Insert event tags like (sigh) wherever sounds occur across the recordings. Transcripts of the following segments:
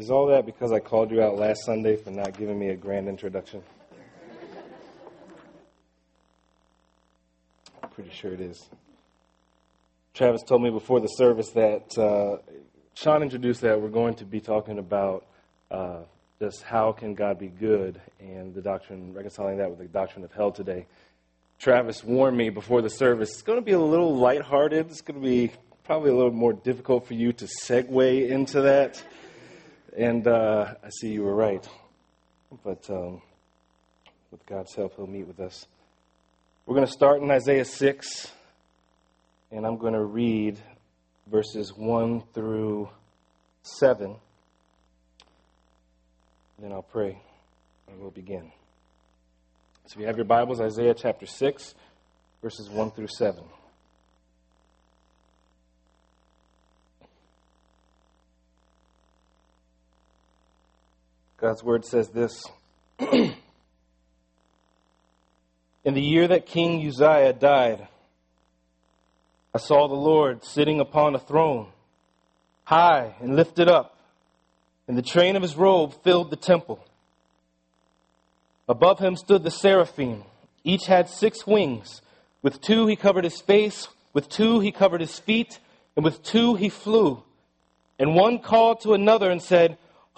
Is all that because I called you out last Sunday for not giving me a grand introduction? I'm pretty sure it is. Travis told me before the service that uh, Sean introduced that we're going to be talking about uh, just how can God be good and the doctrine, reconciling that with the doctrine of hell today. Travis warned me before the service it's going to be a little lighthearted. It's going to be probably a little more difficult for you to segue into that. And uh, I see you were right. But um, with God's help, He'll meet with us. We're going to start in Isaiah 6, and I'm going to read verses 1 through 7. Then I'll pray, and we'll begin. So you have your Bibles, Isaiah chapter 6, verses 1 through 7. God's word says this (clears throat) In the year that King Uzziah died, I saw the Lord sitting upon a throne, high and lifted up, and the train of his robe filled the temple. Above him stood the seraphim. Each had six wings. With two he covered his face, with two he covered his feet, and with two he flew. And one called to another and said,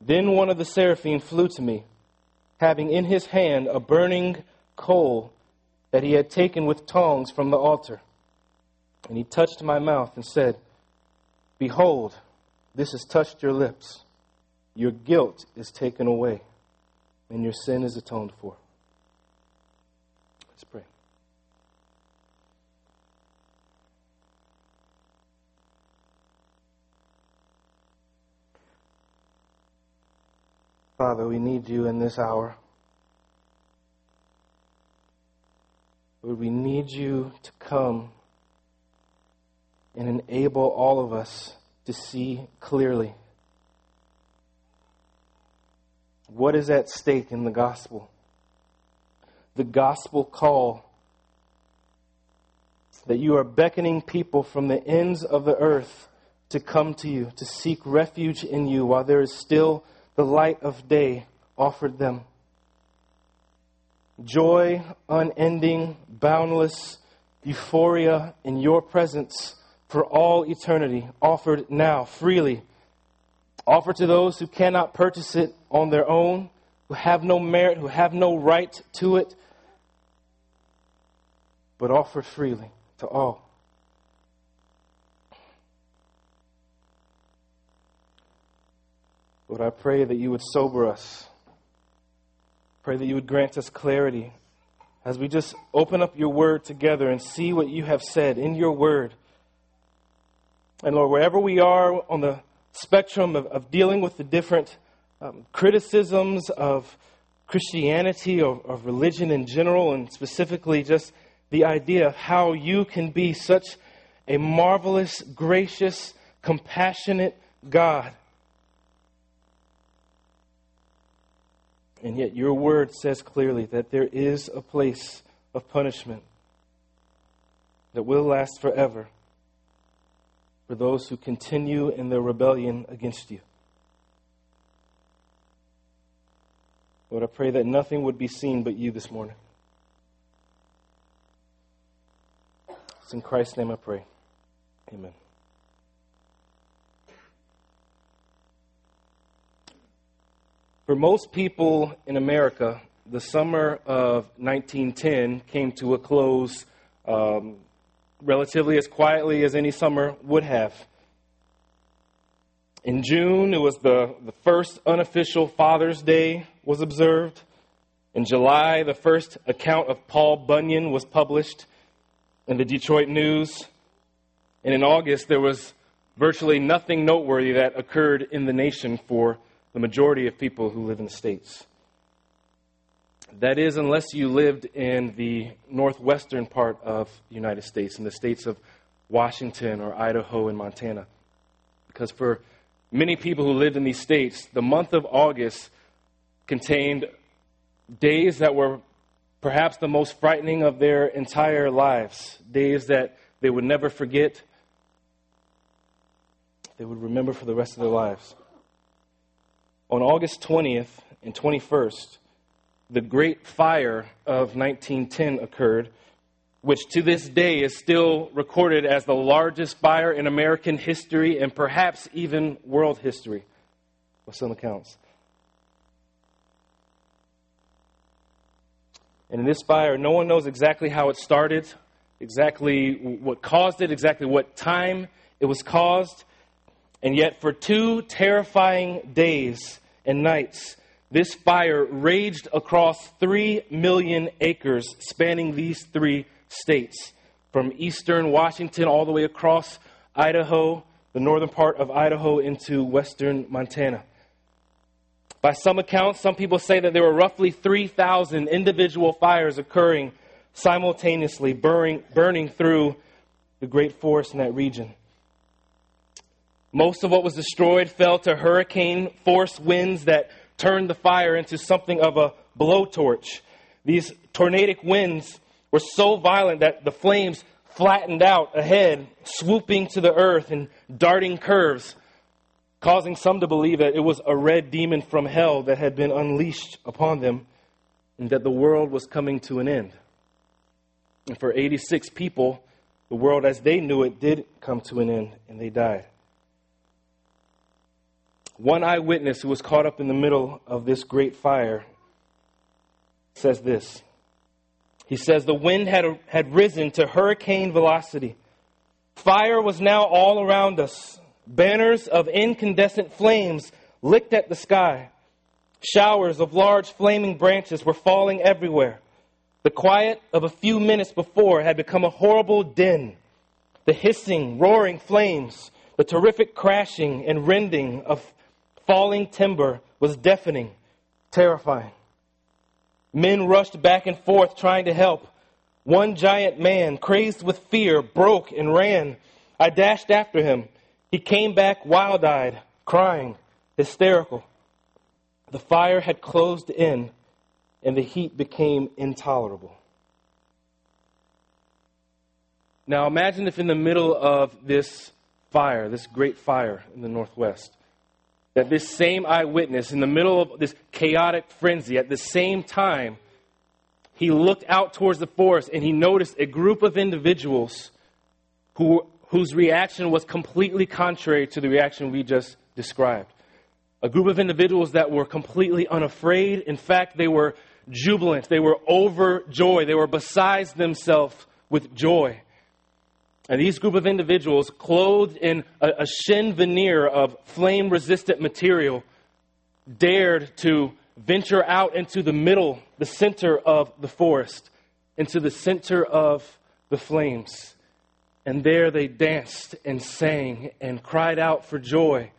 Then one of the seraphim flew to me, having in his hand a burning coal that he had taken with tongs from the altar. And he touched my mouth and said, Behold, this has touched your lips. Your guilt is taken away, and your sin is atoned for. Let's pray. Father, we need you in this hour. Lord, we need you to come and enable all of us to see clearly what is at stake in the gospel. The gospel call that you are beckoning people from the ends of the earth to come to you, to seek refuge in you while there is still the light of day offered them. Joy, unending, boundless, euphoria in your presence for all eternity, offered now freely. Offered to those who cannot purchase it on their own, who have no merit, who have no right to it, but offered freely to all. Lord, I pray that you would sober us. Pray that you would grant us clarity as we just open up your word together and see what you have said in your word. And Lord, wherever we are on the spectrum of, of dealing with the different um, criticisms of Christianity or of religion in general, and specifically just the idea of how you can be such a marvelous, gracious, compassionate God And yet, your word says clearly that there is a place of punishment that will last forever for those who continue in their rebellion against you. Lord, I pray that nothing would be seen but you this morning. It's in Christ's name I pray. Amen. For most people in America, the summer of 1910 came to a close um, relatively as quietly as any summer would have. In June, it was the, the first unofficial Father's Day was observed. In July, the first account of Paul Bunyan was published in the Detroit News. And in August, there was virtually nothing noteworthy that occurred in the nation for the majority of people who live in the States. That is, unless you lived in the northwestern part of the United States, in the states of Washington or Idaho and Montana. Because for many people who lived in these states, the month of August contained days that were perhaps the most frightening of their entire lives, days that they would never forget, they would remember for the rest of their lives. On August 20th and 21st, the Great Fire of 1910 occurred, which to this day is still recorded as the largest fire in American history and perhaps even world history, by some accounts. And in this fire, no one knows exactly how it started, exactly what caused it, exactly what time it was caused. And yet, for two terrifying days and nights, this fire raged across three million acres spanning these three states, from eastern Washington all the way across Idaho, the northern part of Idaho, into western Montana. By some accounts, some people say that there were roughly 3,000 individual fires occurring simultaneously, burning, burning through the great forest in that region. Most of what was destroyed fell to hurricane force winds that turned the fire into something of a blowtorch. These tornadic winds were so violent that the flames flattened out ahead, swooping to the earth in darting curves, causing some to believe that it was a red demon from hell that had been unleashed upon them and that the world was coming to an end. And for 86 people, the world as they knew it did come to an end and they died. One eyewitness who was caught up in the middle of this great fire says this. He says, The wind had, had risen to hurricane velocity. Fire was now all around us. Banners of incandescent flames licked at the sky. Showers of large flaming branches were falling everywhere. The quiet of a few minutes before had become a horrible din. The hissing, roaring flames, the terrific crashing and rending of falling timber was deafening, terrifying. Men rushed back and forth trying to help. One giant man, crazed with fear, broke and ran. I dashed after him. He came back wild eyed, crying, hysterical. The fire had closed in, and the heat became intolerable. Now imagine if in the middle of this fire, this great fire in the Northwest, that this same eyewitness, in the middle of this chaotic frenzy, at the same time, he looked out towards the forest and he noticed a group of individuals who, whose reaction was completely contrary to the reaction we just described. A group of individuals that were completely unafraid. In fact, they were jubilant. They were overjoyed. They were besides themselves with joy. And these group of individuals, clothed in a, a shin veneer of flame resistant material, dared to venture out into the middle, the center of the forest, into the center of the flames. And there they danced and sang and cried out for joy.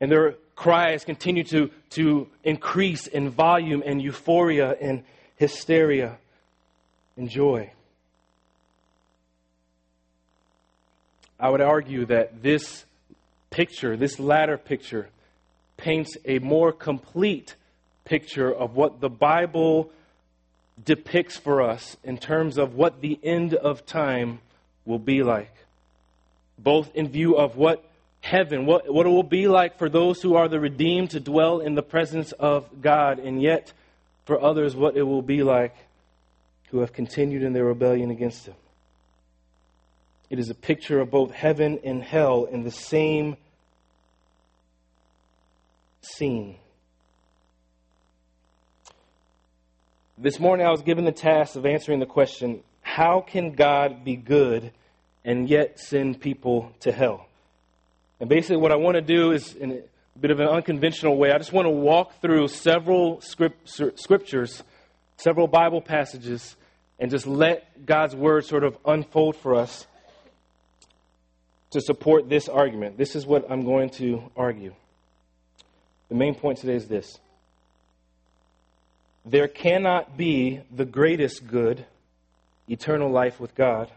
And their cries continued to, to increase in volume and euphoria and hysteria and joy. I would argue that this picture, this latter picture, paints a more complete picture of what the Bible depicts for us in terms of what the end of time will be like. Both in view of what heaven, what, what it will be like for those who are the redeemed to dwell in the presence of God, and yet for others, what it will be like who have continued in their rebellion against Him. It is a picture of both heaven and hell in the same scene. This morning I was given the task of answering the question how can God be good and yet send people to hell? And basically, what I want to do is, in a bit of an unconventional way, I just want to walk through several script, scriptures, several Bible passages, and just let God's word sort of unfold for us to support this argument. This is what I'm going to argue. The main point today is this there cannot be the greatest good, eternal life with God,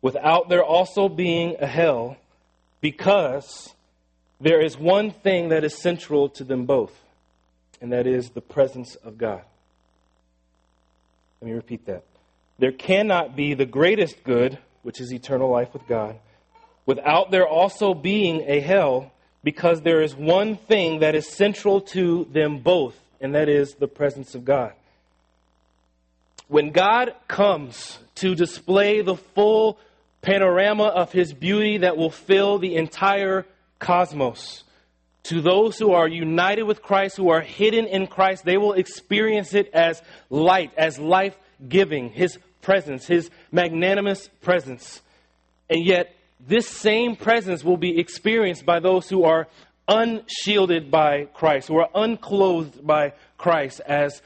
without there also being a hell, because there is one thing that is central to them both, and that is the presence of God. Let me repeat that. There cannot be the greatest good, which is eternal life with God, without there also being a hell, because there is one thing that is central to them both, and that is the presence of God. When God comes to display the full panorama of his beauty that will fill the entire cosmos, to those who are united with Christ, who are hidden in Christ, they will experience it as light, as life giving, His presence, His magnanimous presence. And yet, this same presence will be experienced by those who are unshielded by Christ, who are unclothed by Christ as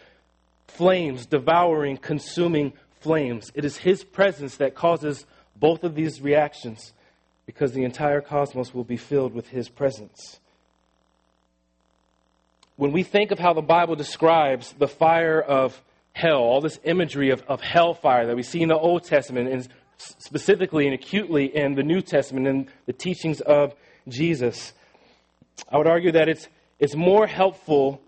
flames, devouring, consuming flames. It is His presence that causes both of these reactions because the entire cosmos will be filled with His presence when we think of how the Bible describes the fire of hell, all this imagery of, of hellfire that we see in the Old Testament, and specifically and acutely in the New Testament and the teachings of Jesus, I would argue that it's, it's more helpful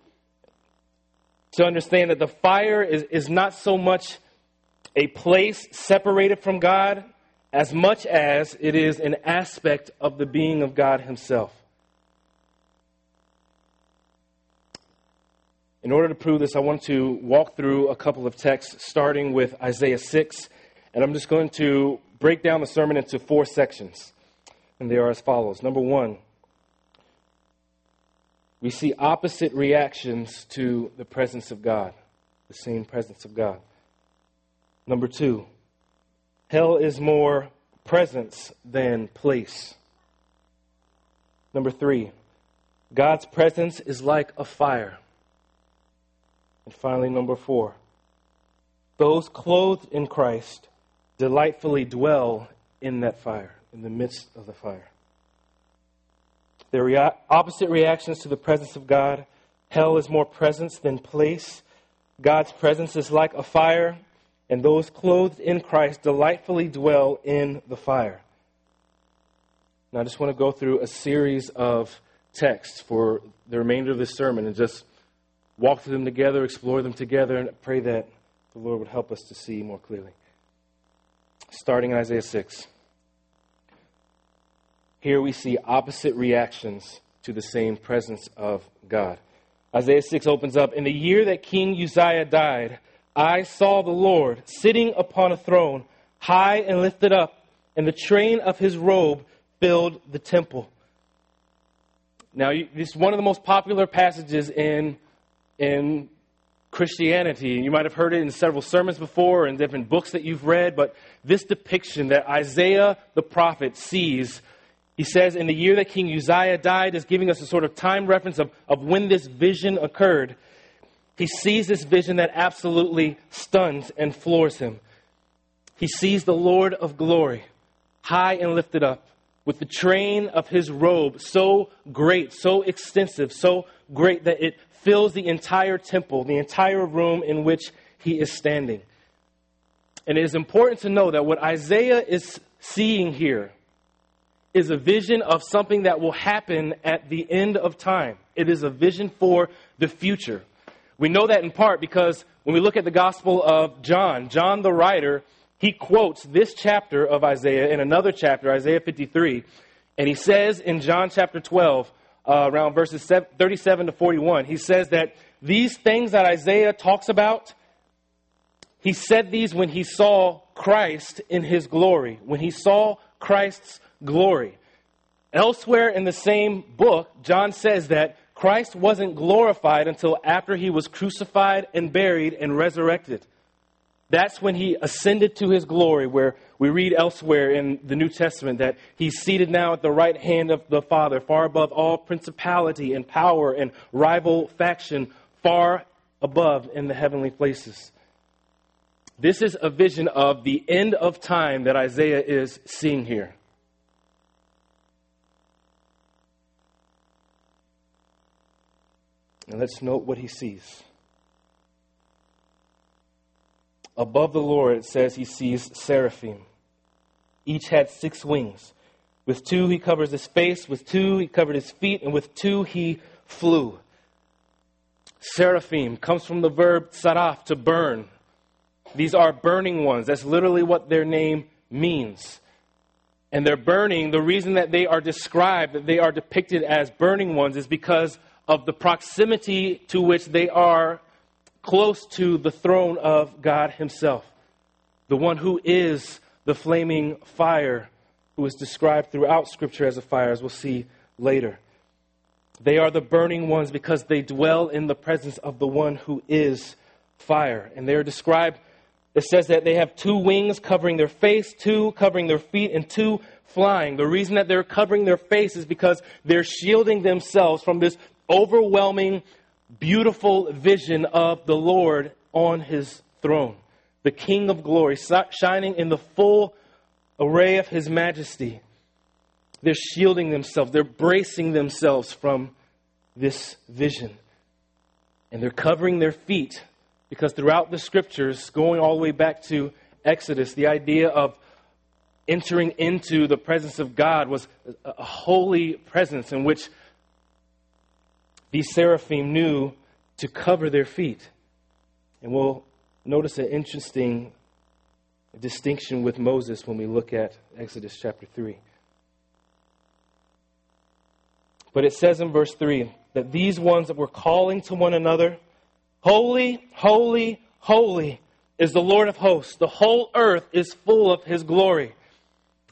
to understand that the fire is, is not so much a place separated from God as much as it is an aspect of the being of God Himself. In order to prove this, I want to walk through a couple of texts, starting with Isaiah 6. And I'm just going to break down the sermon into four sections. And they are as follows. Number one, we see opposite reactions to the presence of God, the same presence of God. Number two, hell is more presence than place. Number three, God's presence is like a fire. And finally, number four, those clothed in Christ delightfully dwell in that fire, in the midst of the fire. There are rea- opposite reactions to the presence of God. Hell is more presence than place. God's presence is like a fire, and those clothed in Christ delightfully dwell in the fire. Now, I just want to go through a series of texts for the remainder of this sermon and just walk through them together, explore them together, and pray that the Lord would help us to see more clearly. Starting in Isaiah 6. Here we see opposite reactions to the same presence of God. Isaiah 6 opens up In the year that King Uzziah died, I saw the Lord sitting upon a throne, high and lifted up, and the train of his robe filled the temple. Now, this is one of the most popular passages in in Christianity. You might have heard it in several sermons before and different books that you've read, but this depiction that Isaiah the prophet sees, he says, in the year that King Uzziah died, is giving us a sort of time reference of, of when this vision occurred. He sees this vision that absolutely stuns and floors him. He sees the Lord of glory, high and lifted up, with the train of his robe so great, so extensive, so great that it fills the entire temple, the entire room in which he is standing. And it is important to know that what Isaiah is seeing here is a vision of something that will happen at the end of time. It is a vision for the future. We know that in part because when we look at the Gospel of John, John the writer, he quotes this chapter of Isaiah in another chapter, Isaiah 53, and he says in John chapter 12, uh, around verses 37 to 41. He says that these things that Isaiah talks about, he said these when he saw Christ in his glory, when he saw Christ's glory. Elsewhere in the same book, John says that Christ wasn't glorified until after he was crucified and buried and resurrected. That's when he ascended to his glory, where we read elsewhere in the New Testament that he's seated now at the right hand of the Father, far above all principality and power and rival faction, far above in the heavenly places. This is a vision of the end of time that Isaiah is seeing here. And let's note what he sees. Above the Lord, it says he sees seraphim. Each had six wings. With two, he covers his face. With two, he covered his feet. And with two, he flew. Seraphim comes from the verb saraf, to burn. These are burning ones. That's literally what their name means. And they're burning. The reason that they are described, that they are depicted as burning ones, is because of the proximity to which they are close to the throne of God Himself, the one who is the flaming fire, who is described throughout Scripture as a fire, as we'll see later. They are the burning ones because they dwell in the presence of the one who is fire. And they are described, it says that they have two wings covering their face, two covering their feet, and two flying. The reason that they're covering their face is because they're shielding themselves from this overwhelming, beautiful vision of the Lord on his throne, the King of glory, shining in the full array of his majesty. They're shielding themselves, they're bracing themselves from this vision. And they're covering their feet because throughout the scriptures, going all the way back to Exodus, the idea of entering into the presence of God was a holy presence in which these seraphim knew to cover their feet. And we'll notice an interesting distinction with Moses when we look at Exodus chapter 3. But it says in verse 3 that these ones that were calling to one another, Holy, holy, holy is the Lord of hosts. The whole earth is full of his glory.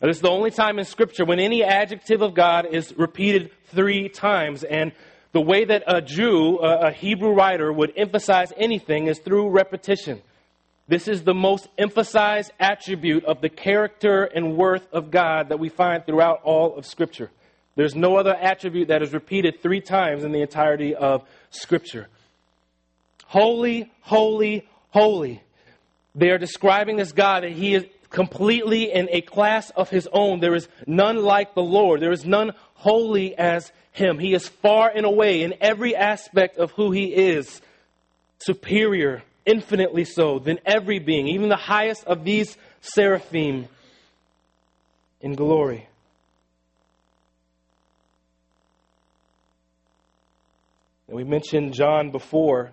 This is the only time in Scripture when any adjective of God is repeated three times. And the way that a Jew, a Hebrew writer, would emphasize anything is through repetition. This is the most emphasized attribute of the character and worth of God that we find throughout all of Scripture. There's no other attribute that is repeated three times in the entirety of Scripture. Holy, holy, holy. They are describing this God that He is completely in a class of His own. There is none like the Lord. There is none holy as him. He is far and away in every aspect of who he is superior, infinitely so, than every being, even the highest of these seraphim in glory. And we mentioned John before,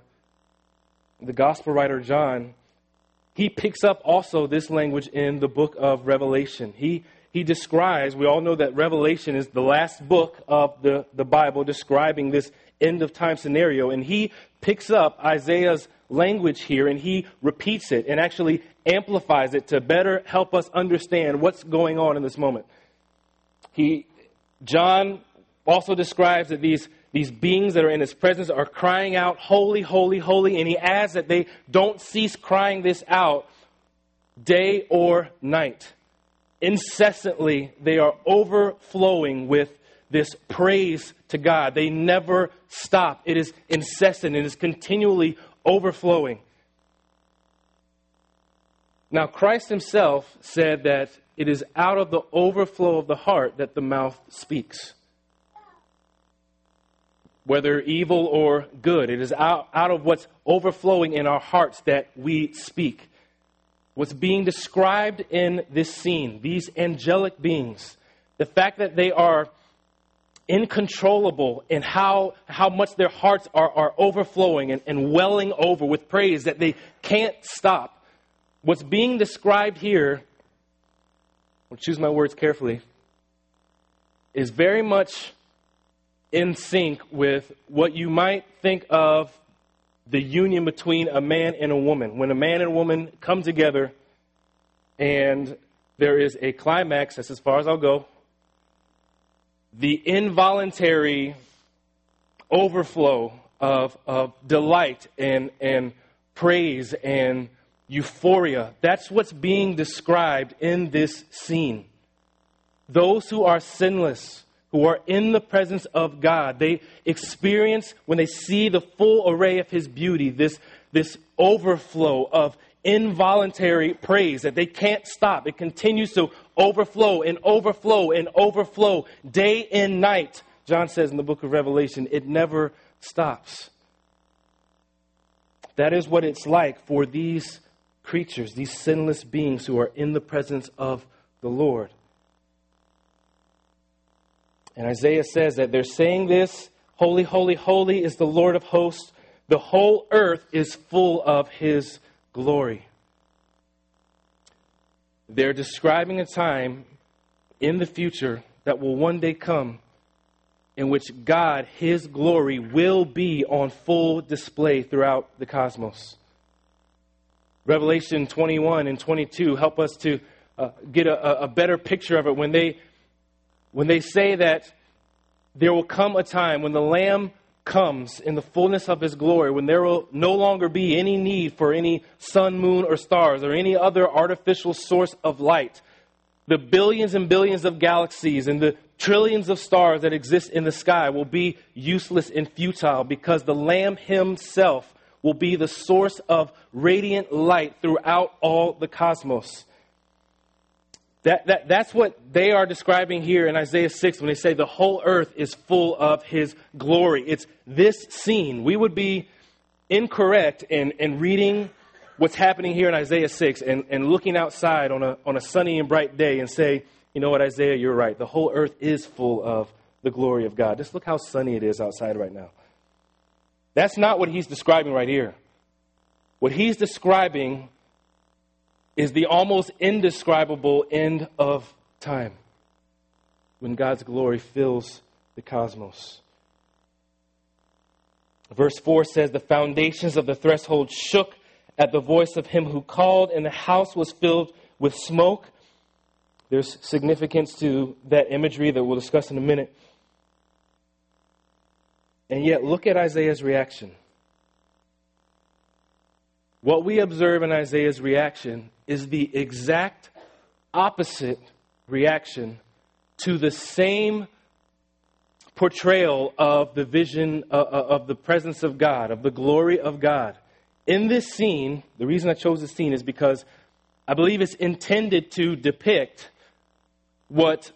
the gospel writer John. He picks up also this language in the book of Revelation. He he describes, we all know that Revelation is the last book of the, the Bible describing this end of time scenario. And he picks up Isaiah's language here and he repeats it and actually amplifies it to better help us understand what's going on in this moment. He, John also describes that these, these beings that are in his presence are crying out, Holy, holy, holy. And he adds that they don't cease crying this out day or night incessantly they are overflowing with this praise to God. They never stop. It is incessant, it is continually overflowing. Now, Christ himself said that it is out of the overflow of the heart that the mouth speaks. Whether evil or good, it is out, out of what's overflowing in our hearts that we speak what's being described in this scene, these angelic beings, the fact that they are incontrollable in how, how much their hearts are, are overflowing and, and welling over with praise that they can't stop. What's being described here, I'll choose my words carefully, is very much in sync with what you might think of the union between a man and a woman. When a man and a woman come together and there is a climax, that's as far as I'll go, the involuntary overflow of, of delight and, and praise and euphoria. That's what's being described in this scene. Those who are sinless who are in the presence of God, they experience, when they see the full array of His beauty, this, this overflow of involuntary praise that they can't stop. It continues to overflow and overflow and overflow day and night. John says in the book of Revelation, it never stops. That is what it's like for these creatures, these sinless beings who are in the presence of the Lord. And Isaiah says that they're saying this Holy, holy, holy is the Lord of hosts. The whole earth is full of his glory. They're describing a time in the future that will one day come in which God, his glory, will be on full display throughout the cosmos. Revelation 21 and 22 help us to uh, get a, a better picture of it when they, when they say that there will come a time when the Lamb comes in the fullness of his glory, when there will no longer be any need for any sun, moon, or stars, or any other artificial source of light. The billions and billions of galaxies and the trillions of stars that exist in the sky will be useless and futile because the Lamb himself will be the source of radiant light throughout all the cosmos. That, that, that's what they are describing here in Isaiah 6 when they say the whole earth is full of his glory. It's this scene. We would be incorrect in, in reading what's happening here in Isaiah 6 and, and looking outside on a, on a sunny and bright day and say, you know what, Isaiah, you're right. The whole earth is full of the glory of God. Just look how sunny it is outside right now. That's not what he's describing right here. What he's describing is the almost indescribable end of time when God's glory fills the cosmos. Verse 4 says, The foundations of the threshold shook at the voice of him who called, and the house was filled with smoke. There's significance to that imagery that we'll discuss in a minute. And yet, look at Isaiah's reaction. What we observe in Isaiah's reaction is the exact opposite reaction to the same portrayal of the vision uh, uh, of the presence of God, of the glory of God. In this scene, the reason I chose this scene is because I believe it's intended to depict what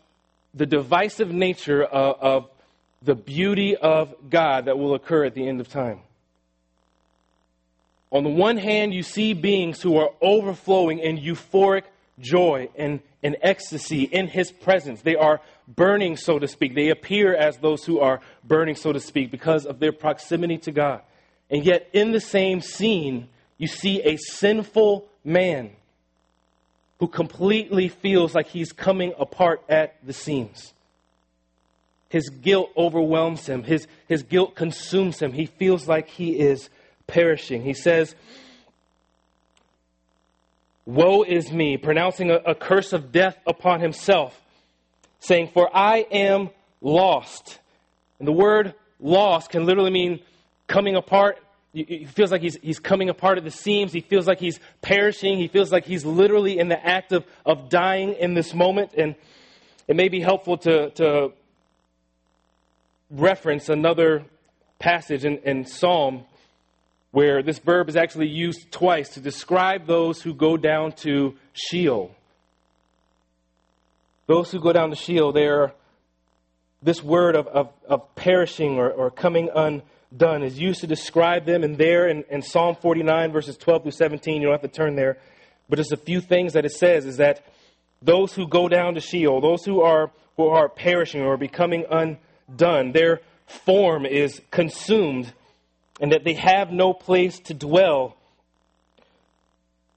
the divisive nature of, of the beauty of God that will occur at the end of time. On the one hand, you see beings who are overflowing in euphoric joy and, and ecstasy in His presence. They are burning, so to speak. They appear as those who are burning, so to speak, because of their proximity to God. And yet, in the same scene, you see a sinful man who completely feels like he's coming apart at the seams. His guilt overwhelms him, his, his guilt consumes him. He feels like he is perishing. He says, Woe is me, pronouncing a, a curse of death upon himself, saying, For I am lost. And the word lost can literally mean coming apart. He feels like he's, he's coming apart at the seams. He feels like he's perishing. He feels like he's literally in the act of, of dying in this moment. And it may be helpful to, to reference another passage in, in Psalm where this verb is actually used twice to describe those who go down to Sheol. Those who go down to Sheol, they're, this word of, of, of perishing or, or coming undone is used to describe them. And there in, in Psalm 49, verses 12 through 17, you don't have to turn there, but just a few things that it says is that those who go down to Sheol, those who are, who are perishing or becoming undone, their form is consumed and that they have no place to dwell.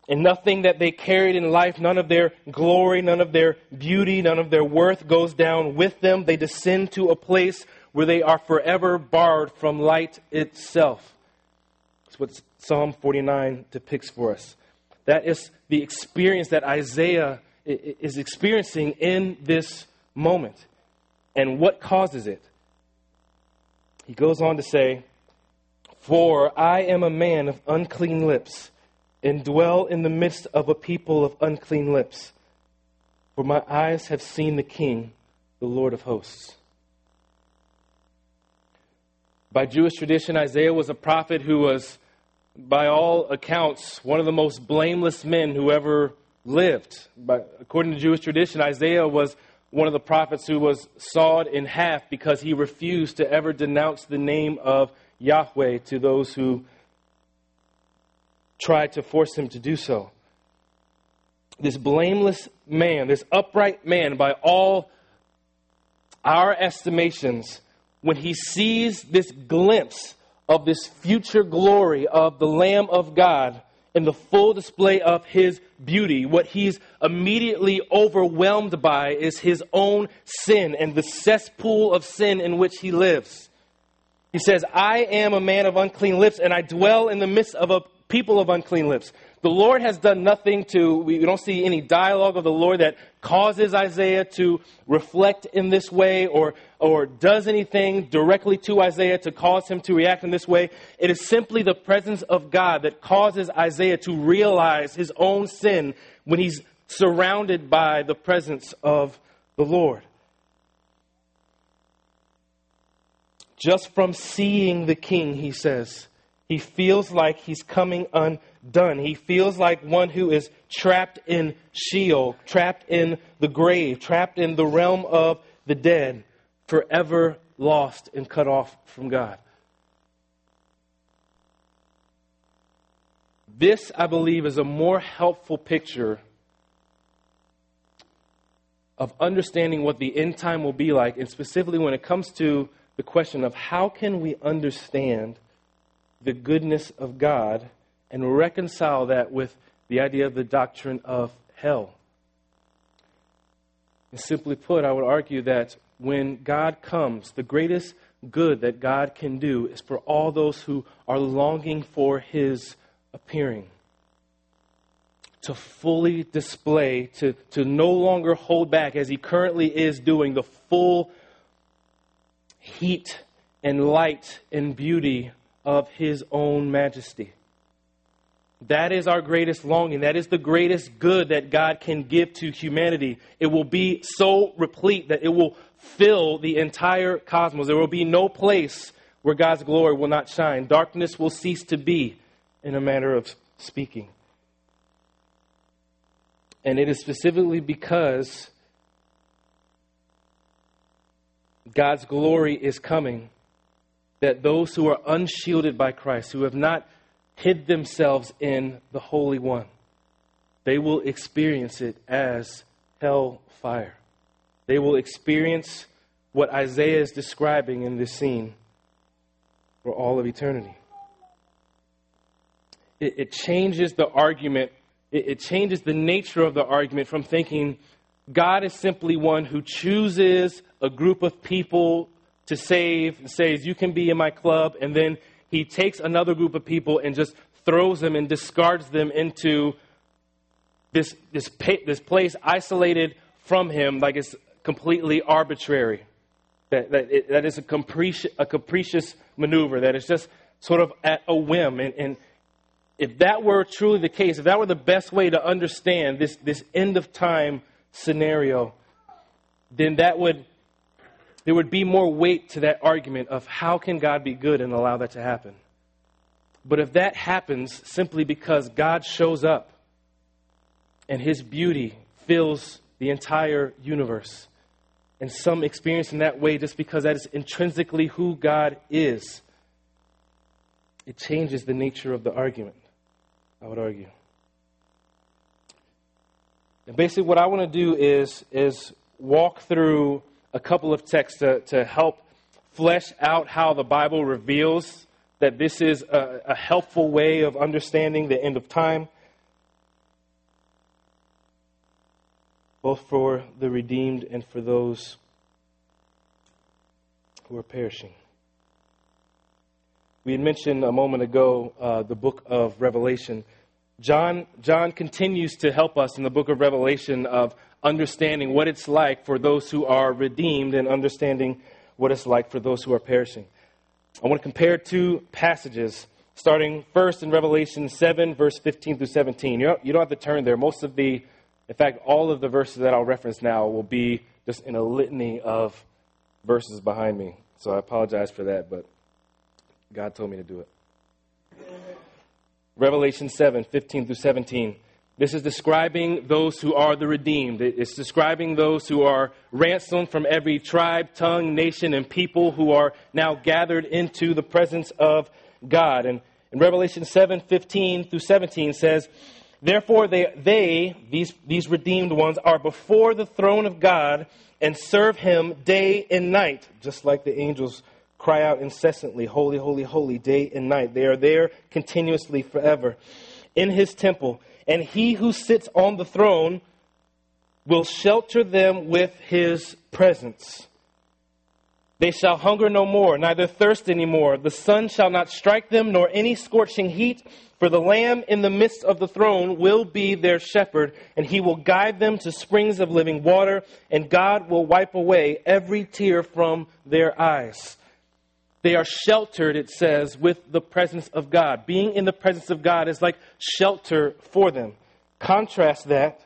And nothing that they carried in life, none of their glory, none of their beauty, none of their worth goes down with them. They descend to a place where they are forever barred from light itself. That's what Psalm 49 depicts for us. That is the experience that Isaiah is experiencing in this moment. And what causes it? He goes on to say, for I am a man of unclean lips, and dwell in the midst of a people of unclean lips. For my eyes have seen the King, the Lord of hosts. By Jewish tradition, Isaiah was a prophet who was, by all accounts, one of the most blameless men who ever lived. But according to Jewish tradition, Isaiah was one of the prophets who was sawed in half because he refused to ever denounce the name of Yahweh to those who tried to force him to do so. This blameless man, this upright man, by all our estimations, when he sees this glimpse of this future glory of the Lamb of God in the full display of his beauty, what he's immediately overwhelmed by is his own sin and the cesspool of sin in which he lives. He says, I am a man of unclean lips, and I dwell in the midst of a people of unclean lips. The Lord has done nothing to, we don't see any dialogue of the Lord that causes Isaiah to reflect in this way or, or does anything directly to Isaiah to cause him to react in this way. It is simply the presence of God that causes Isaiah to realize his own sin when he's surrounded by the presence of the Lord. Just from seeing the king, he says, he feels like he's coming undone. He feels like one who is trapped in Sheol, trapped in the grave, trapped in the realm of the dead, forever lost and cut off from God. This, I believe, is a more helpful picture of understanding what the end time will be like, and specifically when it comes to the question of how can we understand the goodness of God and reconcile that with the idea of the doctrine of hell. And simply put, I would argue that when God comes, the greatest good that God can do is for all those who are longing for his appearing. To fully display, to, to no longer hold back, as he currently is doing, the full heat and light and beauty of his own majesty. That is our greatest longing. That is the greatest good that God can give to humanity. It will be so replete that it will fill the entire cosmos. There will be no place where God's glory will not shine. Darkness will cease to be, in a manner of speaking. And it is specifically because God's glory is coming that those who are unshielded by Christ, who have not hid themselves in the Holy One, they will experience it as hell fire. They will experience what Isaiah is describing in this scene for all of eternity. It, it changes the argument, it, it changes the nature of the argument from thinking God is simply one who chooses a group of people to save and says, You can be in my club. And then he takes another group of people and just throws them and discards them into this, this, this place isolated from him, like it's completely arbitrary. That, that, it, that is a capricious, a capricious maneuver, that is just sort of at a whim. And, and if that were truly the case, if that were the best way to understand this, this end of time scenario, then that would there would be more weight to that argument of how can God be good and allow that to happen. But if that happens simply because God shows up and his beauty fills the entire universe, and some experience in that way just because that is intrinsically who God is, it changes the nature of the argument, I would argue. And basically, what I want to do is, is walk through a couple of texts to, to help flesh out how the Bible reveals that this is a, a helpful way of understanding the end of time, both for the redeemed and for those who are perishing. We had mentioned a moment ago uh, the book of Revelation. John, John continues to help us in the book of Revelation of understanding what it's like for those who are redeemed and understanding what it's like for those who are perishing. I want to compare two passages, starting first in Revelation 7, verse 15 through 17. You don't, you don't have to turn there. Most of the, in fact, all of the verses that I'll reference now will be just in a litany of verses behind me. So I apologize for that, but God told me to do it. Revelation 7, 15 through 17. This is describing those who are the redeemed. It's describing those who are ransomed from every tribe, tongue, nation, and people who are now gathered into the presence of God. And In Revelation 7 15 through 17 says, Therefore, they, they these, these redeemed ones, are before the throne of God and serve him day and night, just like the angels cry out incessantly, Holy, holy, holy, day and night. They are there continuously forever in his temple. And he who sits on the throne will shelter them with his presence. They shall hunger no more, neither thirst any more. The sun shall not strike them, nor any scorching heat. For the Lamb in the midst of the throne will be their shepherd, and he will guide them to springs of living water, and God will wipe away every tear from their eyes. They are sheltered, it says, with the presence of God. Being in the presence of God is like shelter for them. Contrast that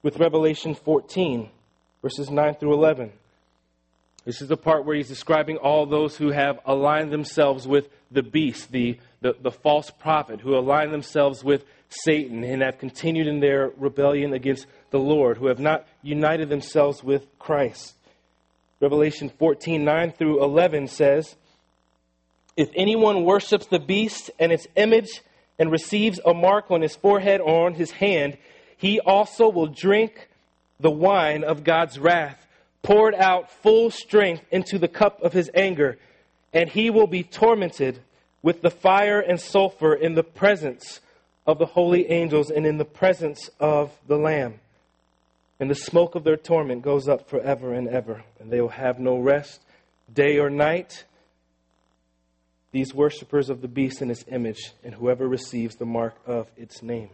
with Revelation 14, verses 9 through 11. This is the part where he's describing all those who have aligned themselves with the beast, the, the, the, false prophet, who align themselves with Satan and have continued in their rebellion against the Lord, who have not united themselves with Christ. Revelation 14, 9 through 11 says, If anyone worships the beast and its image and receives a mark on his forehead or on his hand, he also will drink the wine of God's wrath poured out full strength into the cup of his anger, and he will be tormented with the fire and sulfur in the presence of the holy angels and in the presence of the Lamb. And the smoke of their torment goes up forever and ever, and they will have no rest day or night. These worshippers of the beast and its image, and whoever receives the mark of its name.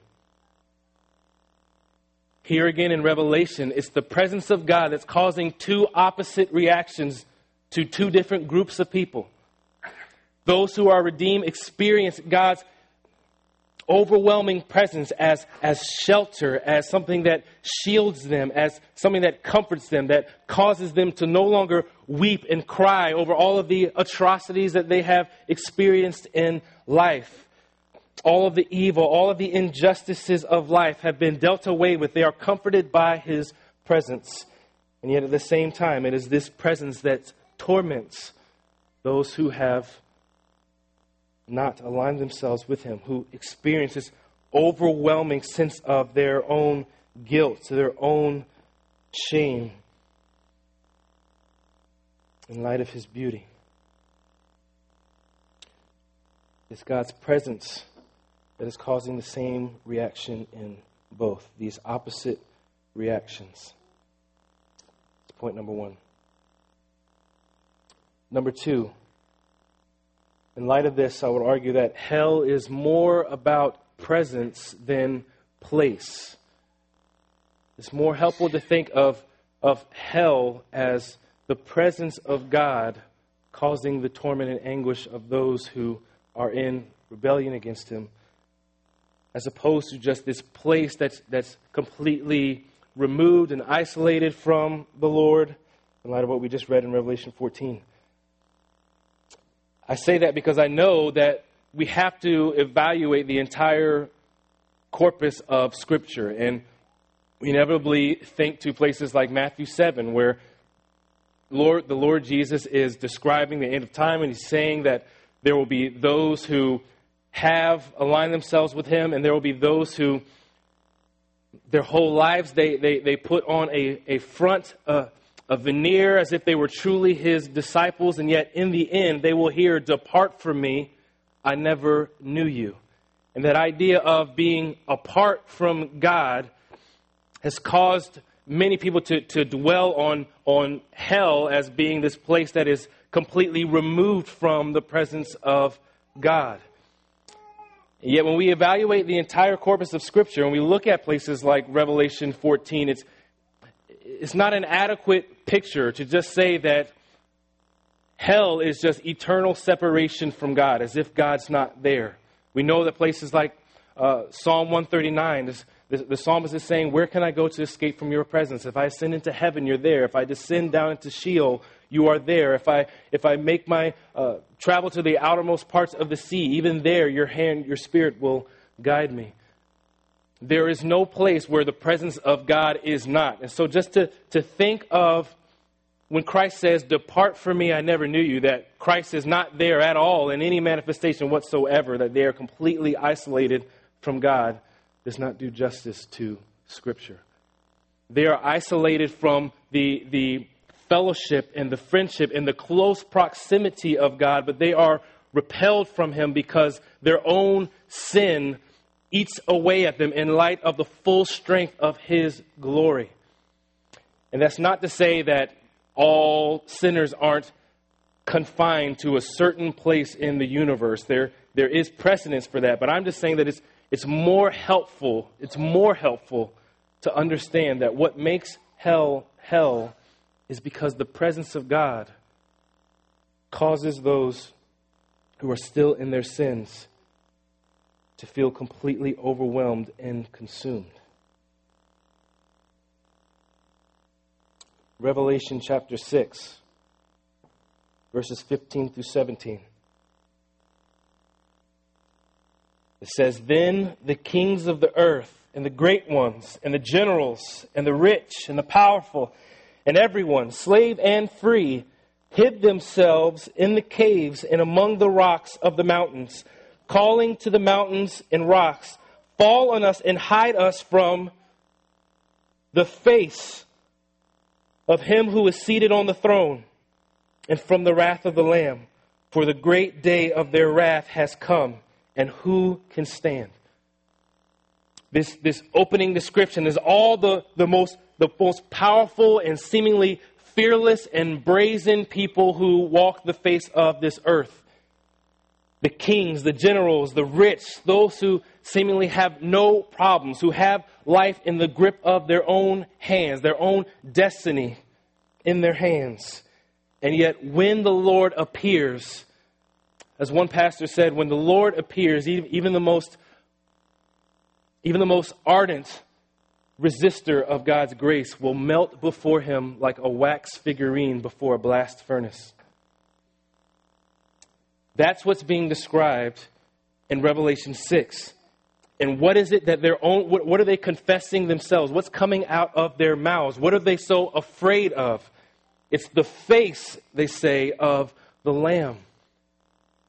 Here again in Revelation, it's the presence of God that's causing two opposite reactions to two different groups of people. Those who are redeemed experience God's overwhelming presence as, as shelter, as something that shields them, as something that comforts them, that causes them to no longer weep and cry over all of the atrocities that they have experienced in life all of the evil, all of the injustices of life have been dealt away with. They are comforted by his presence. And yet at the same time, it is this presence that torments those who have not align themselves with him, who experience this overwhelming sense of their own guilt, their own shame in light of his beauty. It's God's presence that is causing the same reaction in both, these opposite reactions. That's point number one. Number two, in light of this, I would argue that hell is more about presence than place. It's more helpful to think of, of hell as the presence of God causing the torment and anguish of those who are in rebellion against Him as opposed to just this place that's, that's completely removed and isolated from the Lord, in light of what we just read in Revelation 14. I say that because I know that we have to evaluate the entire corpus of Scripture. And we inevitably think to places like Matthew 7, where Lord, the Lord Jesus is describing the end of time, and he's saying that there will be those who have aligned themselves with him, and there will be those who, their whole lives, they, they, they put on a, a front, uh, a veneer as if they were truly his disciples, and yet in the end, they will hear, Depart from me, I never knew you. And that idea of being apart from God has caused many people to, to dwell on, on hell as being this place that is completely removed from the presence of God. Yet when we evaluate the entire corpus of Scripture and we look at places like Revelation 14, it's, it's not an adequate picture to just say that hell is just eternal separation from God, as if God's not there. We know that places like uh, Psalm 139, this, the, the psalmist is saying, Where can I go to escape from your presence? If I ascend into heaven, you're there. If I descend down into Sheol, you are there. If I, if I make my uh, travel to the outermost parts of the sea, even there your hand, your spirit will guide me. There is no place where the presence of God is not. And so just to, to think of when Christ says, Depart from me, I never knew you, that Christ is not there at all in any manifestation whatsoever, that they are completely isolated from God, does not do justice to Scripture. They are isolated from the, the fellowship and the friendship and the close proximity of God, but they are repelled from Him because their own sin eats away at them in light of the full strength of His glory. And that's not to say that all sinners aren't confined to a certain place in the universe. There, there is precedence for that, but I'm just saying that it's, it's more helpful, it's more helpful to understand that what makes hell hell is because the presence of God causes those who are still in their sins to feel completely overwhelmed and consumed. Revelation chapter 6, verses 15 through 17. It says, Then the kings of the earth, and the great ones, and the generals, and the rich, and the powerful, and everyone, slave and free, hid themselves in the caves and among the rocks of the mountains, calling to the mountains and rocks, Fall on us and hide us from the face of him who is seated on the throne and from the wrath of the Lamb. For the great day of their wrath has come, and who can stand? This, this opening description is all the, the, most, the most powerful and seemingly fearless and brazen people who walk the face of this earth. The kings, the generals, the rich, those who seemingly have no problems, who have life in the grip of their own hands, their own destiny in their hands. And yet, when the Lord appears, as one pastor said, when the Lord appears, even the most, even the most ardent resistor of God's grace will melt before him like a wax figurine before a blast furnace. That's what's being described in Revelation 6. And what is it that their own, what, what, are they confessing themselves? What's coming out of their mouths? What are they so afraid of? It's the face, they say, of the Lamb.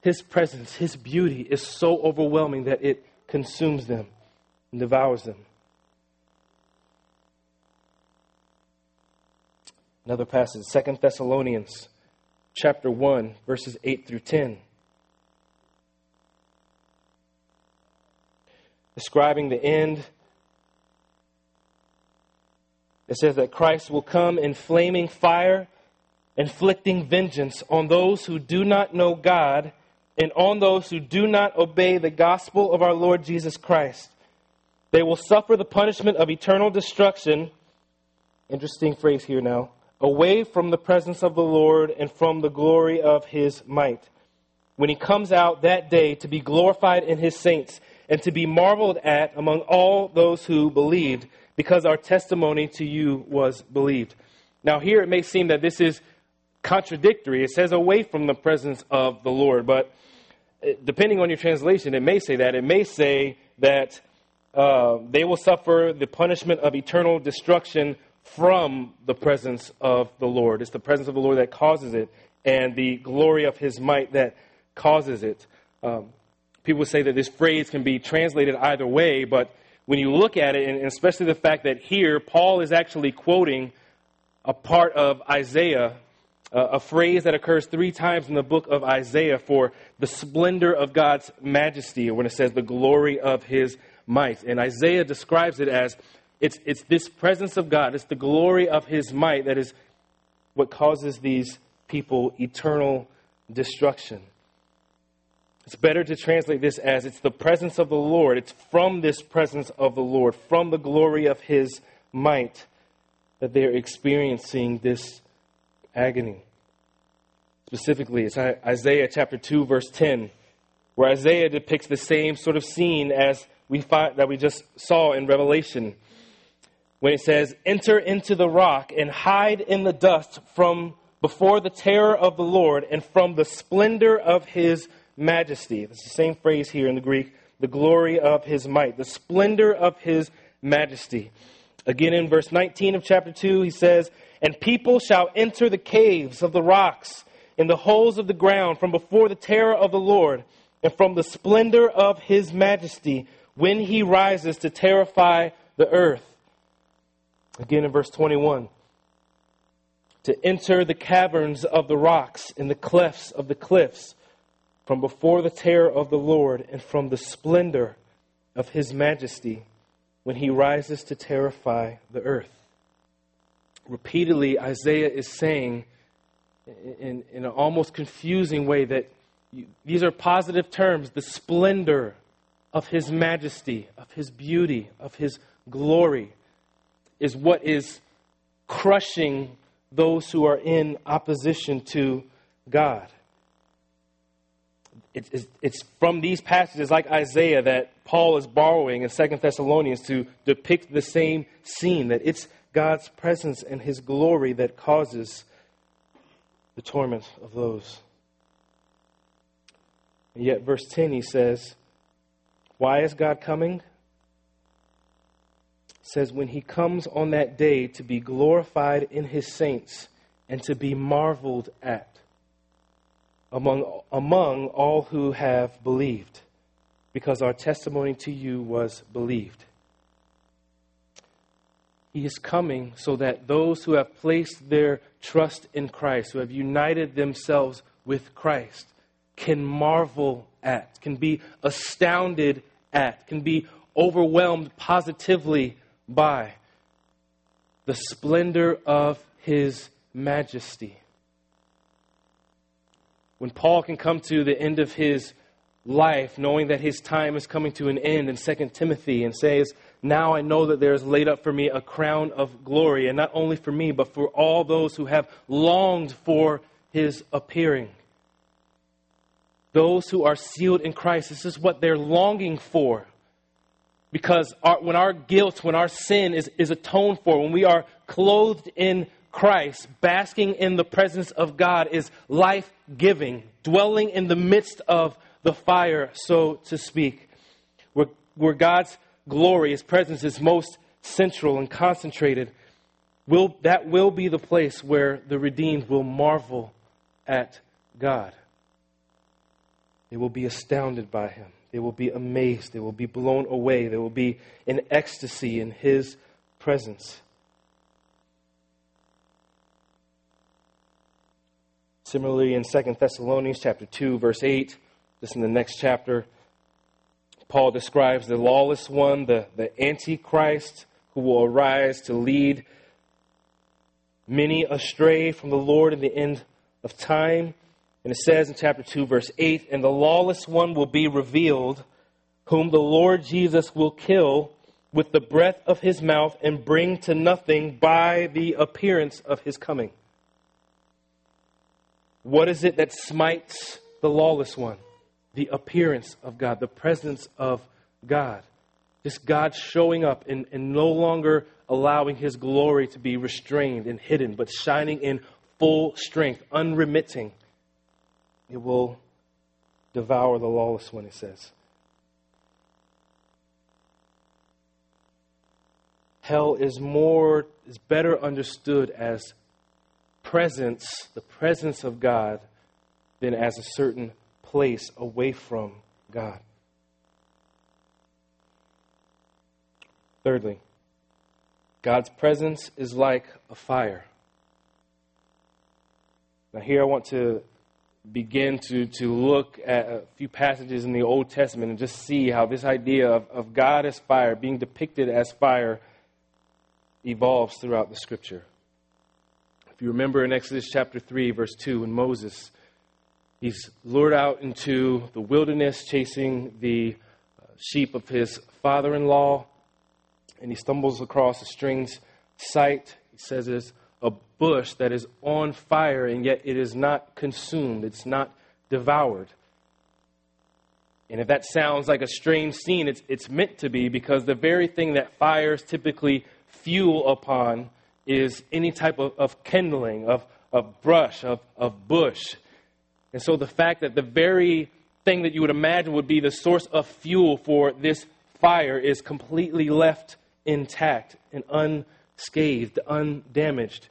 His presence, His beauty is so overwhelming that it consumes them and devours them. Another passage, Second Thessalonians chapter 1, verses 8 through 10. Describing the end it says that Christ will come in flaming fire, inflicting vengeance on those who do not know God and on those who do not obey the gospel of our Lord Jesus Christ. They will suffer the punishment of eternal destruction. Interesting phrase here now. Away from the presence of the Lord and from the glory of his might. When he comes out that day to be glorified in his saints and to be marveled at among all those who believed because our testimony to you was believed. Now, here it may seem that this is contradictory. It says away from the presence of the Lord, but uh, depending on your translation, it may say that. It may say that uh, they will suffer the punishment of eternal destruction from the presence of the Lord. It's the presence of the Lord that causes it, and the glory of his might that causes it. Um, people say that this phrase can be translated either way, but when you look at it, and especially the fact that here Paul is actually quoting a part of Isaiah, a phrase that occurs three times in the book of Isaiah for the splendor of God's majesty, or when it says the glory of his might. And Isaiah describes it as it's, it's this presence of God, it's the glory of his might that is what causes these people eternal destruction. It's better to translate this as it's the presence of the Lord. It's from this presence of the Lord, from the glory of his might, that they're experiencing this agony. Specifically, it's Isaiah chapter 2, verse 10, where Isaiah depicts the same sort of scene as we find, that we just saw in Revelation. When it says, Enter into the rock and hide in the dust from before the terror of the Lord and from the splendor of his majesty. It's the same phrase here in the Greek the glory of his might, the splendor of his majesty. Again, in verse 19 of chapter 2, he says, And people shall enter the caves of the rocks, in the holes of the ground, from before the terror of the Lord, and from the splendor of his majesty, when he rises to terrify the earth. Again in verse 21 to enter the caverns of the rocks and the clefts of the cliffs from before the terror of the Lord and from the splendor of his majesty when he rises to terrify the earth. Repeatedly, Isaiah is saying in, in an almost confusing way that you, these are positive terms the splendor of his majesty, of his beauty, of his glory is what is crushing those who are in opposition to God. It's, it's, from these passages like Isaiah that Paul is borrowing in Second Thessalonians to depict the same scene that it's God's presence and his glory that causes the torment of those. And yet, verse 10, he says, Why is God coming? says, When he comes on that day to be glorified in his saints and to be marveled at among, among all who have believed, because our testimony to you was believed. He is coming so that those who have placed their trust in Christ, who have united themselves with Christ, can marvel at, can be astounded at, can be overwhelmed positively by the splendor of his majesty. When Paul can come to the end of his life, knowing that his time is coming to an end in 2 Timothy, and says, Now I know that there is laid up for me a crown of glory, and not only for me, but for all those who have longed for his appearing. Those who are sealed in Christ, this is what they're longing for. Because our, when our guilt, when our sin is, is atoned for, when we are clothed in Christ, basking in the presence of God is life giving, dwelling in the midst of the fire, so to speak, where, where God's glory, His presence is most central and concentrated. Will, that will be the place where the redeemed will marvel at God. They will be astounded by Him. They will be amazed. They will be blown away. They will be in ecstasy in His presence. Similarly, in 2 Thessalonians chapter 2, verse 8, this in the next chapter, Paul describes the lawless one, the, the Antichrist, who will arise to lead many astray from the Lord in the end of time. And it says in chapter 2, verse 8, And the lawless one will be revealed, whom the Lord Jesus will kill with the breath of his mouth and bring to nothing by the appearance of his coming. What is it that smites the lawless one? The appearance of God, the presence of God. Just God showing up and, and no longer allowing his glory to be restrained and hidden, but shining in full strength, unremitting it will devour the lawless one, it says. Hell is more, is better understood as presence, the presence of God, than as a certain place away from God. Thirdly, God's presence is like a fire. Now, here I want to begin to, to look at a few passages in the Old Testament and just see how this idea of, of God as fire, being depicted as fire, evolves throughout the scripture. If you remember in Exodus chapter 3, verse 2, when Moses he's lured out into the wilderness chasing the uh, sheep of his father in law, and he stumbles across a strange sight. He says it's a bush that is on fire and yet it is not consumed, it's not devoured. And if that sounds like a strange scene, it's, it's meant to be because the very thing that fires typically fuel upon is any type of, of kindling, of, of brush, of, of bush. And so the fact that the very thing that you would imagine would be the source of fuel for this fire is completely left intact and unscathed, undamaged,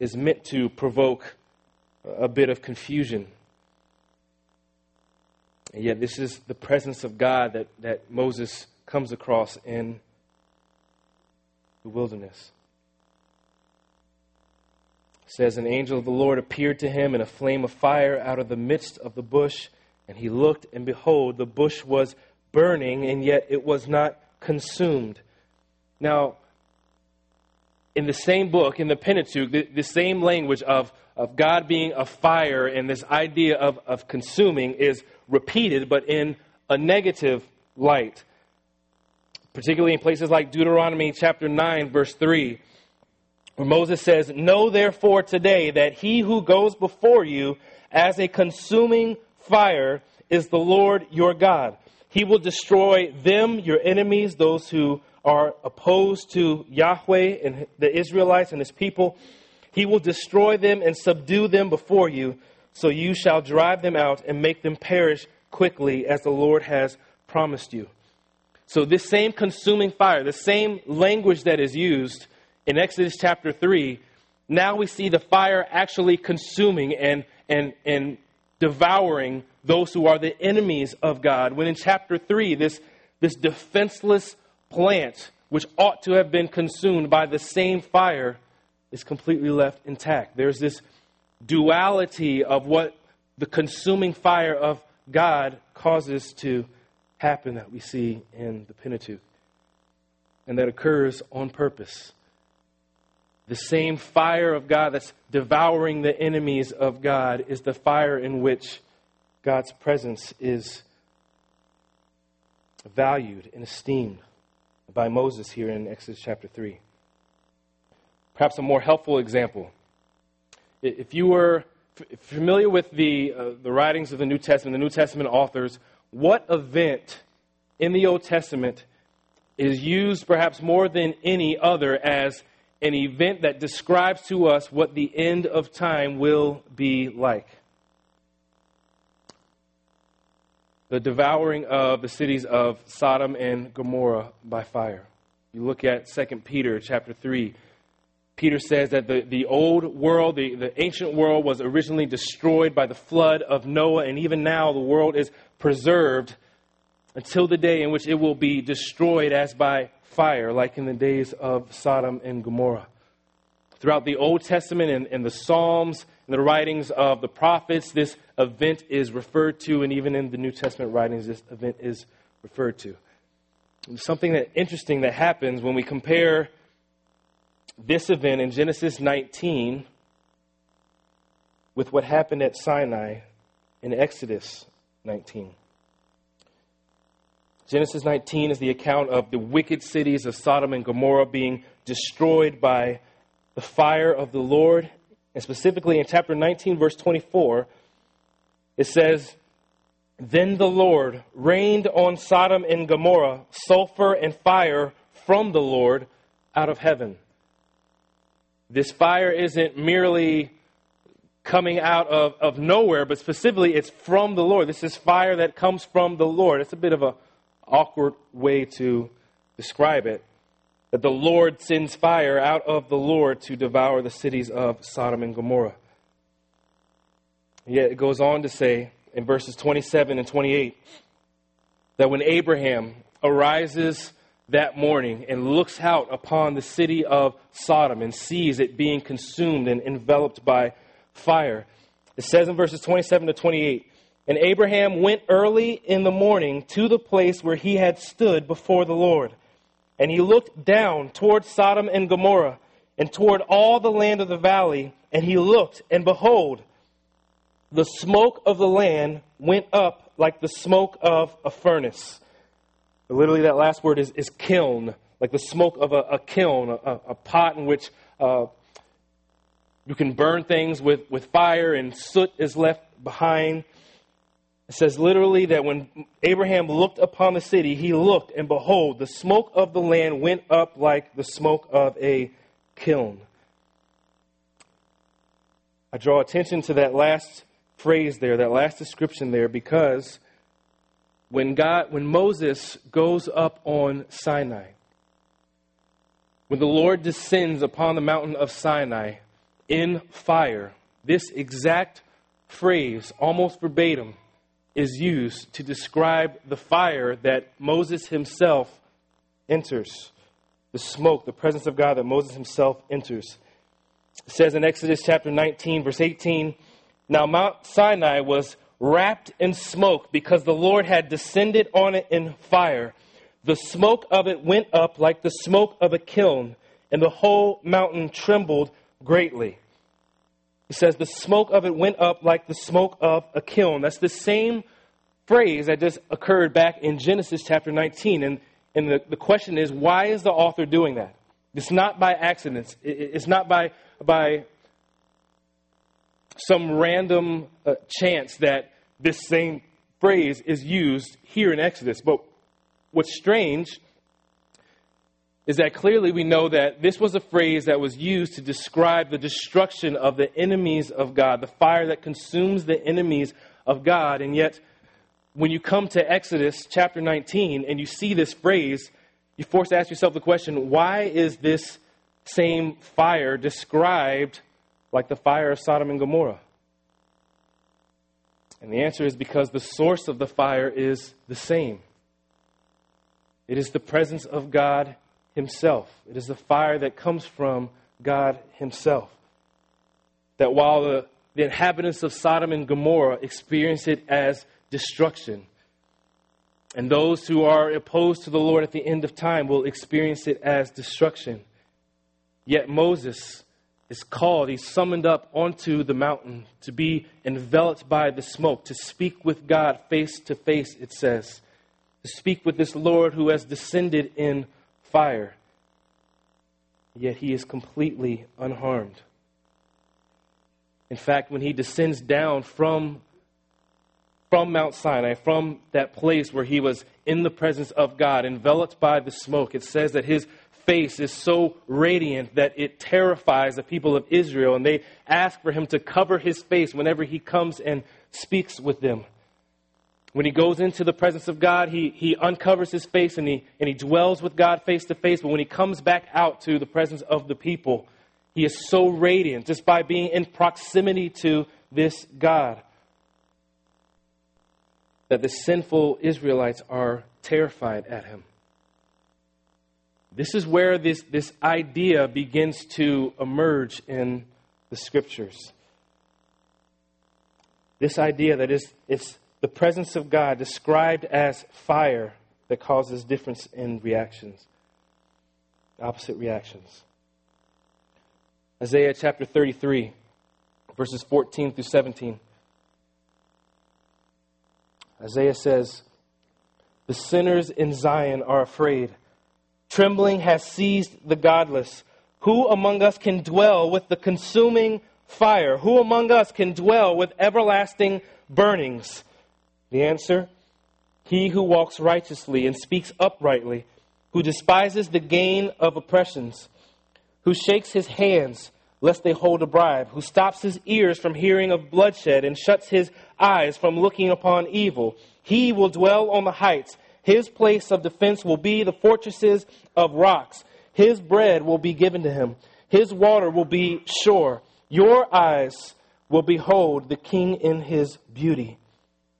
is meant to provoke a bit of confusion. And yet, this is the presence of God that, that Moses comes across in the wilderness. It says, An angel of the Lord appeared to him in a flame of fire out of the midst of the bush, and he looked, and behold, the bush was burning, and yet it was not consumed. Now, in the same book, in the Pentateuch, the, the same language of, of God being a fire and this idea of, of consuming is repeated, but in a negative light. Particularly in places like Deuteronomy chapter 9, verse 3, where Moses says, Know therefore today that he who goes before you as a consuming fire is the Lord your God. He will destroy them, your enemies, those who are opposed to Yahweh and the Israelites and his people. He will destroy them and subdue them before you, so you shall drive them out and make them perish quickly as the Lord has promised you. So, this same consuming fire, the same language that is used in Exodus chapter 3, now we see the fire actually consuming and, and, and devouring those who are the enemies of God. When in chapter 3, this, this defenseless plant, which ought to have been consumed by the same fire, is completely left intact. There's this duality of what the consuming fire of God causes to happen that we see in the Pentateuch. And that occurs on purpose. The same fire of God that's devouring the enemies of God is the fire in which God's presence is valued and esteemed by Moses here in Exodus chapter 3. Perhaps a more helpful example. If you were familiar with the, uh, the writings of the New Testament, the New Testament authors, what event in the Old Testament is used perhaps more than any other as an event that describes to us what the end of time will be like? the devouring of the cities of Sodom and Gomorrah by fire. You look at 2 Peter chapter 3. Peter says that the, the old world, the, the ancient world, was originally destroyed by the flood of Noah, and even now the world is preserved until the day in which it will be destroyed as by fire, like in the days of Sodom and Gomorrah. Throughout the Old Testament and, and the Psalms and the writings of the prophets, this event is referred to, and even in the New Testament writings, this event is referred to. something that interesting that happens when we compare this event in Genesis 19 with what happened at Sinai in Exodus 19. Genesis 19 is the account of the wicked cities of Sodom and Gomorrah being destroyed by the fire of the Lord and specifically in chapter 19, verse 24, it says, Then the Lord rained on Sodom and Gomorrah sulfur and fire from the Lord out of heaven. This fire isn't merely coming out of, of nowhere, but specifically it's from the Lord. This is fire that comes from the Lord. It's a bit of an awkward way to describe it that the Lord sends fire out of the Lord to devour the cities of Sodom and Gomorrah. Yet it goes on to say in verses 27 and 28 that when Abraham arises that morning and looks out upon the city of Sodom and sees it being consumed and enveloped by fire, it says in verses 27 to 28 And Abraham went early in the morning to the place where he had stood before the Lord. And he looked down toward Sodom and Gomorrah and toward all the land of the valley, and he looked, and behold, the smoke of the land went up like the smoke of a furnace. Literally, that last word is, is kiln, like the smoke of a, a kiln, a, a, pot in which uh, you can burn things with, with fire, and soot is left behind. It says literally that when Abraham looked upon the city, he looked, and behold, the smoke of the land went up like the smoke of a kiln. I draw attention to that last phrase there, that last description there, because when God, when Moses goes up on Sinai, when the Lord descends upon the mountain of Sinai, in fire, this exact phrase, almost verbatim, is used to describe the fire that Moses himself enters. The smoke, the presence of God that Moses himself enters. It says in Exodus chapter 19, verse 18 Now Mount Sinai was wrapped in smoke because the Lord had descended on it in fire. The smoke of it went up like the smoke of a kiln, and the whole mountain trembled greatly. He says, The smoke of it went up like the smoke of a kiln. That's the same phrase that just occurred back in Genesis chapter 19. And, and the, the question is, why is the author doing that? It's not by accident. It's not by, by some random uh, chance that this same phrase is used here in Exodus. But what's strange is that clearly we know that this was a phrase that was used to describe the destruction of the enemies of God, the fire that consumes the enemies of God. And yet, when you come to Exodus chapter 19 and you see this phrase, you force to ask yourself the question why is this same fire described like the fire of Sodom and Gomorrah? And the answer is because the source of the fire is the same. It is the presence of God Himself. It is the fire that comes from God Himself. That while the, the inhabitants of Sodom and Gomorrah experience it as destruction, and those who are opposed to the Lord at the end of time will experience it as destruction. Yet Moses is called, he's summoned up onto the mountain to be enveloped by the smoke, to speak with God face to face, it says, to speak with this Lord who has descended in fire. Yet he is completely unharmed. In fact, when he descends down from, from Mount Sinai, from that place where he was in the presence of God, enveloped by the smoke, it says that his face is so radiant that it terrifies the people of Israel, and they ask for him to cover his face whenever he comes and speaks with them. When he goes into the presence of God, he, he uncovers his face and he, and he dwells with God face to face. But when he comes back out to the presence of the people, he is so radiant just by being in proximity to this God that the sinful Israelites are terrified at him. This is where this, this idea begins to emerge in the scriptures. This idea that is, it's the presence of God described as fire that causes difference in reactions, opposite reactions. Isaiah chapter 33, verses 14 through 17. Isaiah says, The sinners in Zion are afraid Trembling has seized the godless. Who among us can dwell with the consuming fire? Who among us can dwell with everlasting burnings? The answer He who walks righteously and speaks uprightly, who despises the gain of oppressions, who shakes his hands lest they hold a bribe, who stops his ears from hearing of bloodshed and shuts his eyes from looking upon evil. He will dwell on the heights. His place of defense will be the fortresses of rocks. His bread will be given to him. His water will be sure. Your eyes will behold the king in his beauty.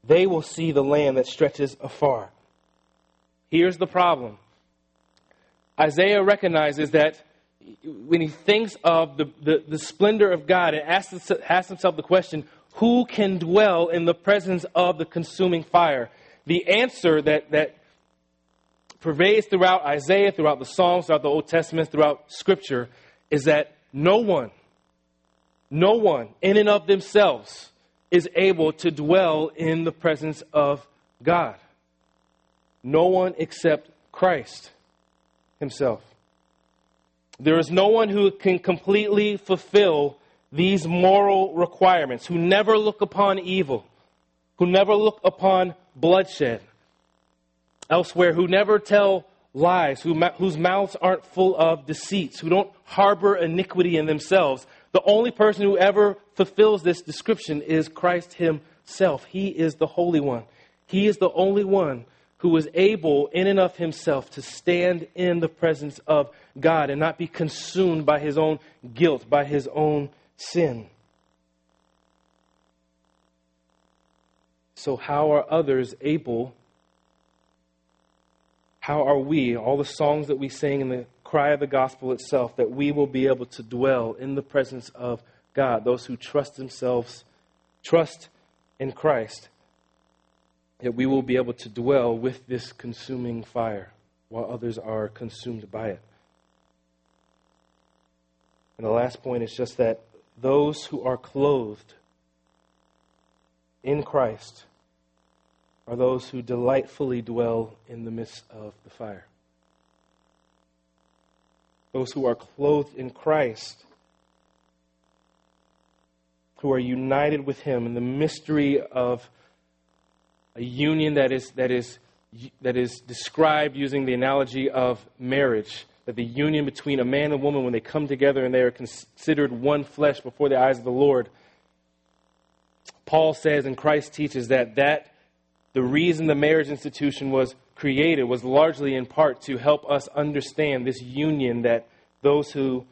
They will see the land that stretches afar. Here's the problem Isaiah recognizes that when he thinks of the, the, the splendor of God and asks, asks himself the question, who can dwell in the presence of the consuming fire? the answer that, that pervades throughout Isaiah, throughout the Psalms, throughout the Old Testament, throughout Scripture, is that no one, no one in and of themselves is able to dwell in the presence of God. No one except Christ Himself. There is no one who can completely fulfill these moral requirements, who never look upon evil, who never look upon bloodshed. Elsewhere, who never tell lies, who, whose mouths aren't full of deceits, who don't harbor iniquity in themselves. The only person who ever fulfills this description is Christ Himself. He is the Holy One. He is the only one who is able, in and of himself, to stand in the presence of God and not be consumed by his own guilt, by his own sin. So, how are others able? How are we, all the songs that we sing in the cry of the gospel itself, that we will be able to dwell in the presence of God, those who trust themselves, trust in Christ, that we will be able to dwell with this consuming fire while others are consumed by it. And the last point is just that those who are clothed in Christ are those who delightfully dwell in the midst of the fire. Those who are clothed in Christ, who are united with Him in the mystery of a union that is, that is, that is described using the analogy of marriage that the union between a man and woman, when they come together and they are considered one flesh before the eyes of the Lord, Paul says and Christ teaches that that the reason the marriage institution was created was largely in part to help us understand this union that those who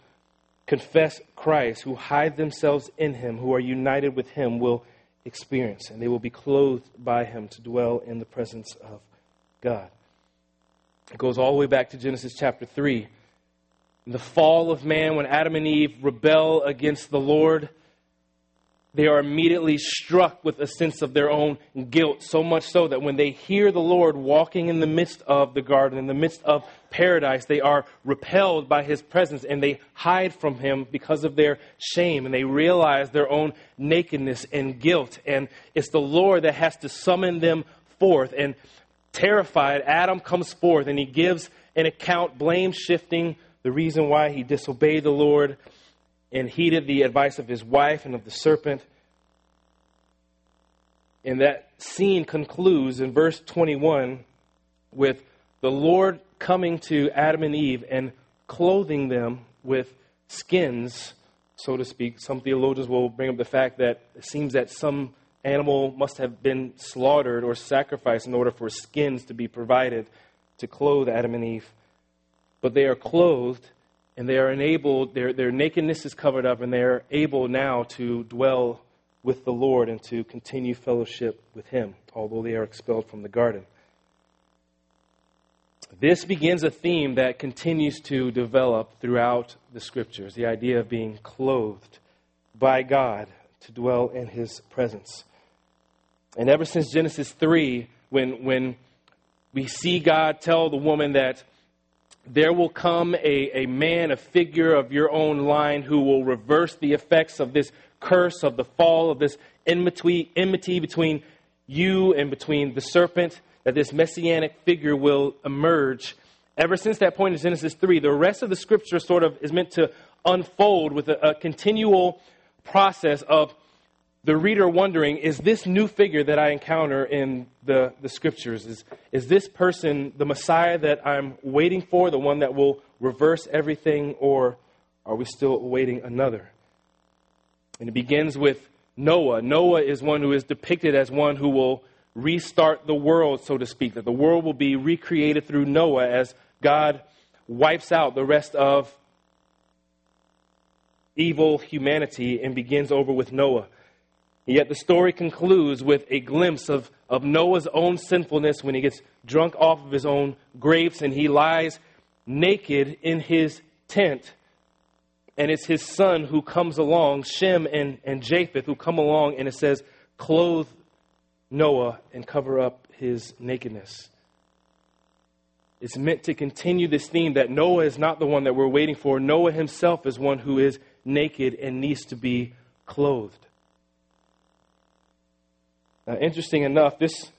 confess Christ, who hide themselves in Him, who are united with Him, will experience. And they will be clothed by Him to dwell in the presence of God. It goes all the way back to Genesis chapter 3. the fall of man, when Adam and Eve rebel against the Lord, they are immediately struck with a sense of their own guilt, so much so that when they hear the Lord walking in the midst of the garden, in the midst of paradise, they are repelled by his presence and they hide from him because of their shame and they realize their own nakedness and guilt. And it's the Lord that has to summon them forth. And Terrified, Adam comes forth and he gives an account, blame shifting the reason why he disobeyed the Lord and heeded the advice of his wife and of the serpent. And that scene concludes in verse 21 with the Lord coming to Adam and Eve and clothing them with skins, so to speak. Some theologians will bring up the fact that it seems that some animal must have been slaughtered or sacrificed in order for skins to be provided to clothe Adam and Eve. But they are clothed and they are enabled, their, their nakedness is covered up, and they are able now to dwell with the Lord and to continue fellowship with Him, although they are expelled from the garden. This begins a theme that continues to develop throughout the scriptures the idea of being clothed by God to dwell in His presence. And ever since Genesis 3, when, when we see God tell the woman that there will come a, a man, a figure of your own line who will reverse the effects of this curse, of the fall, of this enmity, enmity between you and between the serpent, that this messianic figure will emerge. Ever since that point in Genesis 3, the rest of the scripture sort of is meant to unfold with a, a continual process of the reader wondering is this new figure that I encounter in the, the scriptures, is, is this person the Messiah that I'm waiting for, the one that will reverse everything, or are we still awaiting another? And it begins with Noah. Noah is one who is depicted as one who will restart the world, so to speak, that the world will be recreated through Noah as God wipes out the rest of evil humanity and begins over with Noah. Yet the story concludes with a glimpse of, of Noah's own sinfulness when he gets drunk off of his own grapes and he lies naked in his tent. And it's his son who comes along, Shem and, and Japheth, who come along, and it says, clothe Noah and cover up his nakedness. It's meant to continue this theme that Noah is not the one that we're waiting for. Noah himself is one who is naked and needs to be clothed. Now, interesting enough, this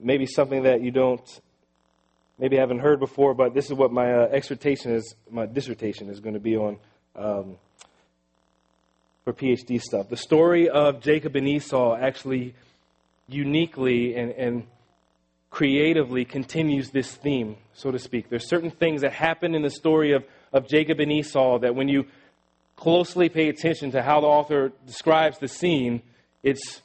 may be something that you don't, maybe haven't heard before, but this is what my uh, exhortation is, my dissertation is going to be on um, for PhD stuff. The story of Jacob and Esau actually uniquely and, and creatively continues this theme, so to speak. There's certain things that happen in the story of, of Jacob and Esau that when you closely pay attention to how the author describes the scene, it's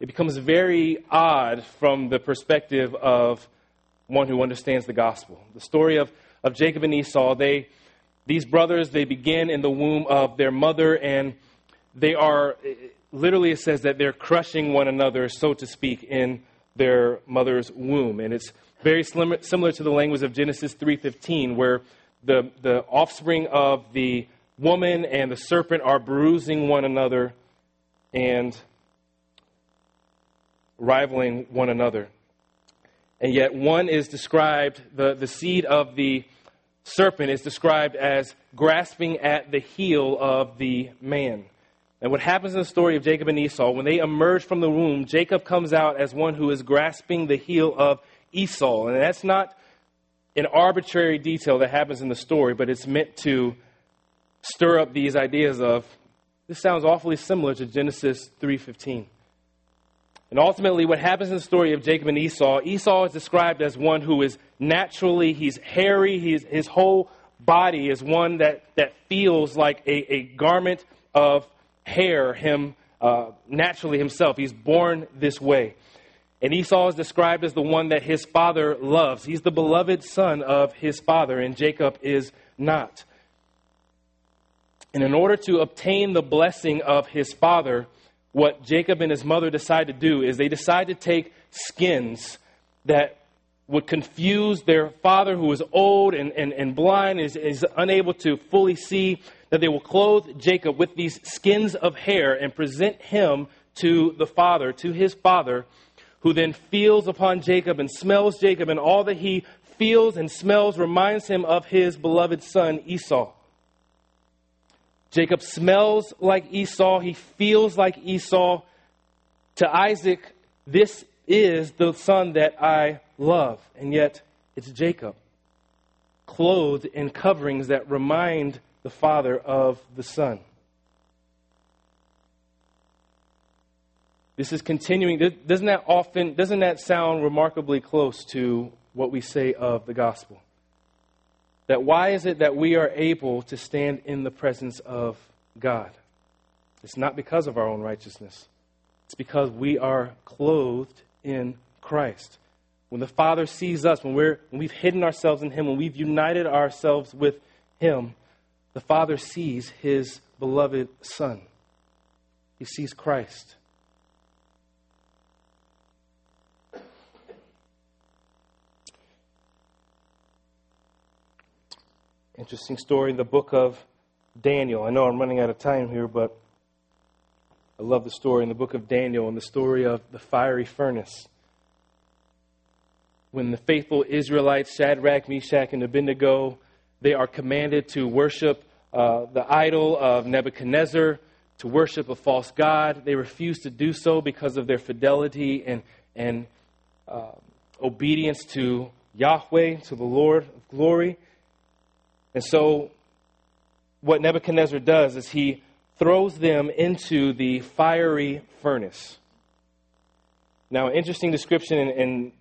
it becomes very odd from the perspective of one who understands the gospel. The story of, of Jacob and Esau, they, these brothers, they begin in the womb of their mother, and they are, literally, it says that they're crushing one another, so to speak, in their mother's womb. And it's very similar to the language of Genesis 3.15, where the, the offspring of the woman and the serpent are bruising one another and rivaling one another. And yet, one is described, the, the seed of the serpent is described as grasping at the heel of the man. And what happens in the story of Jacob and Esau, when they emerge from the womb, Jacob comes out as one who is grasping the heel of Esau. And that's not an arbitrary detail that happens in the story, but it's meant to stir up these ideas of this sounds awfully similar to Genesis 3:15. And ultimately what happens in the story of Jacob and Esau, Esau is described as one who is naturally he's hairy, he's, his whole body is one that, that feels like a, a garment of hair him uh, naturally himself. He's born this way. And Esau is described as the one that his father loves. He's the beloved son of his father, and Jacob is not. And in order to obtain the blessing of his father, what Jacob and his mother decide to do is they decide to take skins that would confuse their father, who is old and, and, and blind, is, is unable to fully see, that they will clothe Jacob with these skins of hair and present him to the father, to his father, who then feels upon Jacob and smells Jacob, and all that he feels and smells reminds him of his beloved son Esau. Jacob smells like Esau, he feels like Esau. To Isaac, this is the son that I love, and yet it's Jacob, clothed in coverings that remind the father of the son. This is continuing. Doesn't that often, doesn't that sound remarkably close to what we say of the gospel? That why is it that we are able to stand in the presence of God? It's not because of our own righteousness. It's because we are clothed in Christ. When the Father sees us, when, we're, when we've hidden ourselves in Him, when we've united ourselves with Him, the Father sees His beloved Son. He sees Christ. Interesting story in the book of Daniel. I know I'm running out of time here, but I love the story in the book of Daniel and the story of the fiery furnace. When the faithful Israelites, Shadrach, Meshach, and Abednego, they are commanded to worship uh, the idol of Nebuchadnezzar, to worship a false god. They refuse to do so because of their fidelity and, and uh, obedience to Yahweh, to the Lord of glory. And so, what Nebuchadnezzar does is he throws them into the fiery furnace. Now, interesting description in, in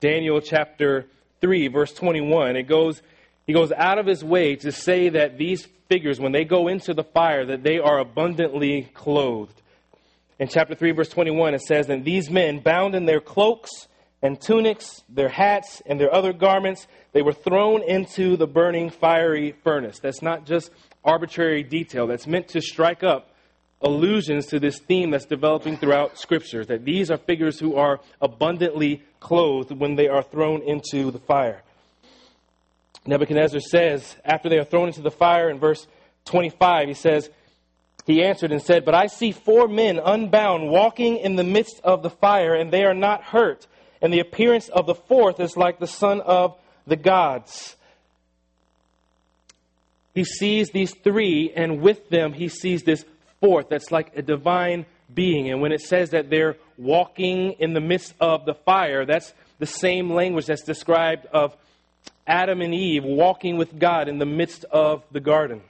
Daniel chapter 3, verse 21. It goes, he goes out of his way to say that these figures, when they go into the fire, that they are abundantly clothed. In chapter 3, verse 21, it says, And these men, bound in their cloaks and tunics, their hats, and their other garments, they were thrown into the burning fiery furnace. That's not just arbitrary detail, that's meant to strike up allusions to this theme that's developing throughout Scripture that these are figures who are abundantly clothed when they are thrown into the fire. Nebuchadnezzar says, after they are thrown into the fire in verse 25, he says, He answered and said, But I see four men unbound walking in the midst of the fire, and they are not hurt and the appearance of the fourth is like the son of the gods. He sees these three, and with them, he sees this fourth that's like a divine being. And when it says that they're walking in the midst of the fire, that's the same language that's described of Adam and Eve walking with God in the midst of the garden.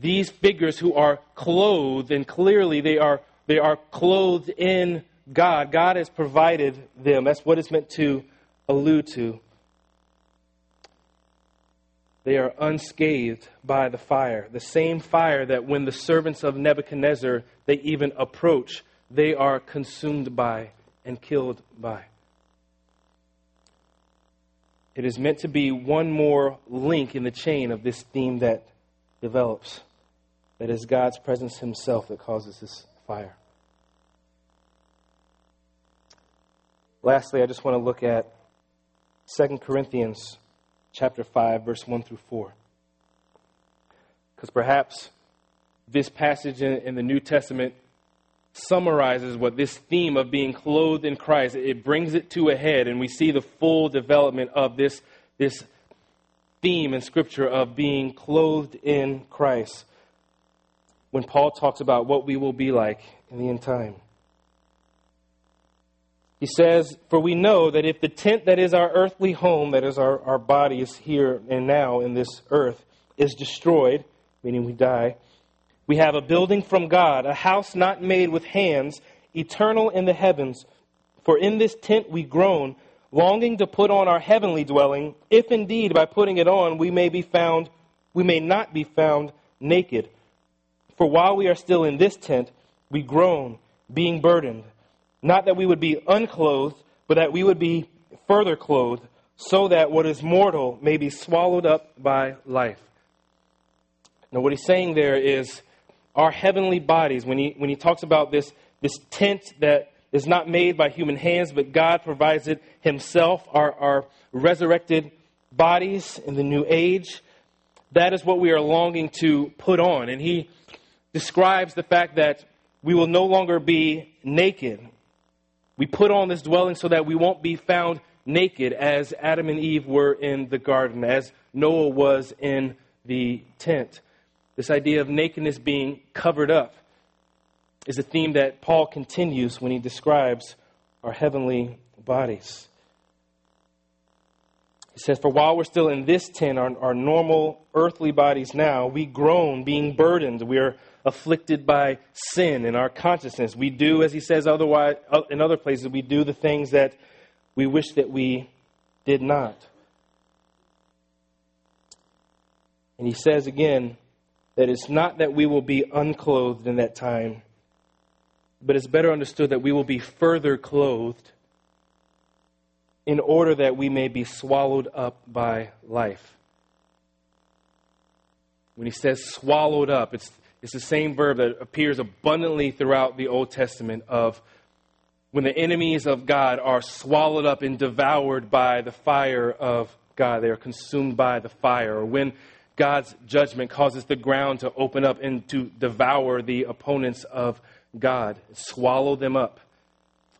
These figures who are clothed, and clearly they are, they are clothed in God. God has provided them. That's what it's meant to allude to. They are unscathed by the fire. The same fire that when the servants of Nebuchadnezzar they even approach, they are consumed by and killed by. it is meant to be one more link in the chain of this theme that develops. That is God's presence Himself that causes this fire. Lastly, I just want to look at 2 Corinthians chapter 5 verse 1 through 4. Cuz perhaps this passage in, in, the New Testament summarizes what this theme of being clothed in Christ it brings it to a head and we see the full development of this this theme in scripture of being clothed in Christ when Paul talks about what we will be like in the end time. He says, For we know that if the tent that is our earthly home, that is our, our bodies here and now in this earth, is destroyed, meaning we die, we have a building from God, a house not made with hands, eternal in the heavens. For in this tent we groan, longing to put on our heavenly dwelling, if indeed by putting it on we may be found, we may not be found naked. For while we are still in this tent, we groan, being burdened not that we would be unclothed, but that we would be further clothed, so that what is mortal may be swallowed up by life. Now, what he's saying there is our heavenly bodies, when he, when he talks about this, this tent that is not made by human hands, but God provides it himself, our, our resurrected bodies in the new age, that is what we are longing to put on. And he describes the fact that we will no longer be naked. We put on this dwelling so that we won't be found naked as Adam and Eve were in the garden, as Noah was in the tent. This idea of nakedness being covered up is a theme that Paul continues when he describes our heavenly bodies. He says, For while we're still in this tent, our, our normal earthly bodies now, we groan, being burdened. We are afflicted by sin in our consciousness. We do, as he says otherwise uh, in other places, we do the things that we wish that we did not. And he says again that it's not that we will be unclothed in that time, but it's better understood that we will be further clothed in order that we may be swallowed up by life. When he says swallowed up, it's it's the same verb that appears abundantly throughout the Old Testament of when the enemies of God are swallowed up and devoured by the fire of God. They are consumed by the fire. Or when God's judgment causes the ground to open up and to devour the opponents of God, swallow them up.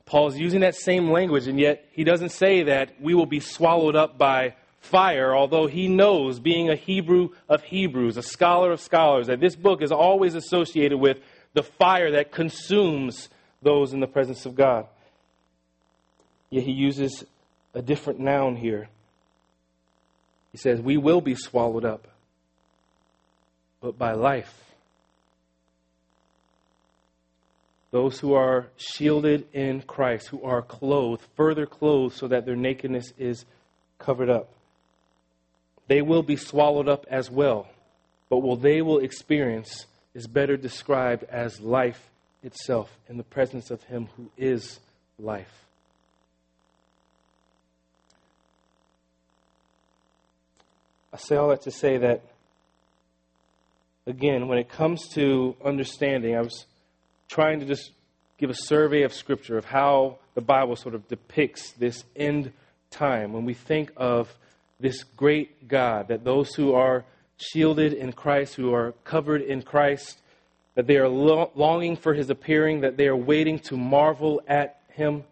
Paul is using that same language, and yet he doesn't say that we will be swallowed up by fire, although he knows, being a Hebrew of Hebrews, a scholar of scholars, that this book is always associated with the fire that consumes those in the presence of God. Yet he uses a different noun here. He says, We will be swallowed up, but by life. Those who are shielded in Christ, who are clothed, further clothed so that their nakedness is covered up they will be swallowed up as well. But what they will experience is better described as life itself in the presence of Him who is life. I say all that to say that, again, when it comes to understanding, I was trying to just give a survey of Scripture of how the Bible sort of depicts this end time. When we think of this great God, that those who are shielded in Christ, who are covered in Christ, that they are lo- longing for his appearing, that they are waiting to marvel at him.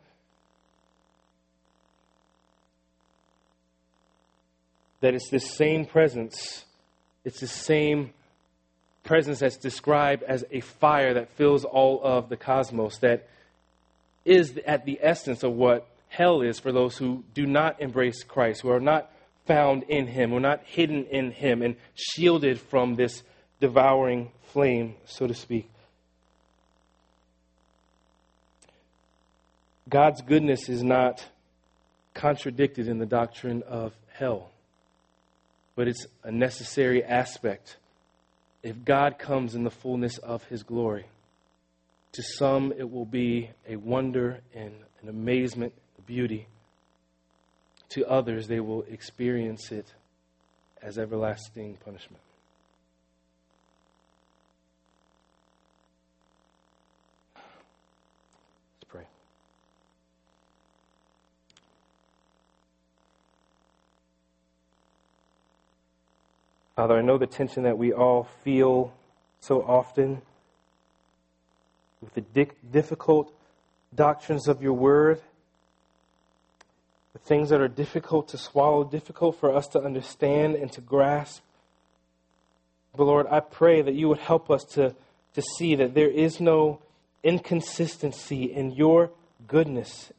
That it's this same presence, it's the same presence that's described as a fire that fills all of the cosmos, that is at the essence of what hell is for those who do not embrace Christ, who are not found in him. We're not hidden in him and shielded from this devouring flame, so to speak. God's goodness is not contradicted in the doctrine of hell, but it's a necessary aspect if God comes in the fullness of his glory. To some, it will be a wonder and an amazement, a beauty to others, they will experience it as everlasting punishment. Let's pray. Father, I know the tension that we all feel so often with the difficult doctrines of your word, the things that are difficult to swallow, difficult for us to understand and to grasp. But Lord, I pray that you would help us to, to see that there is no inconsistency in your goodness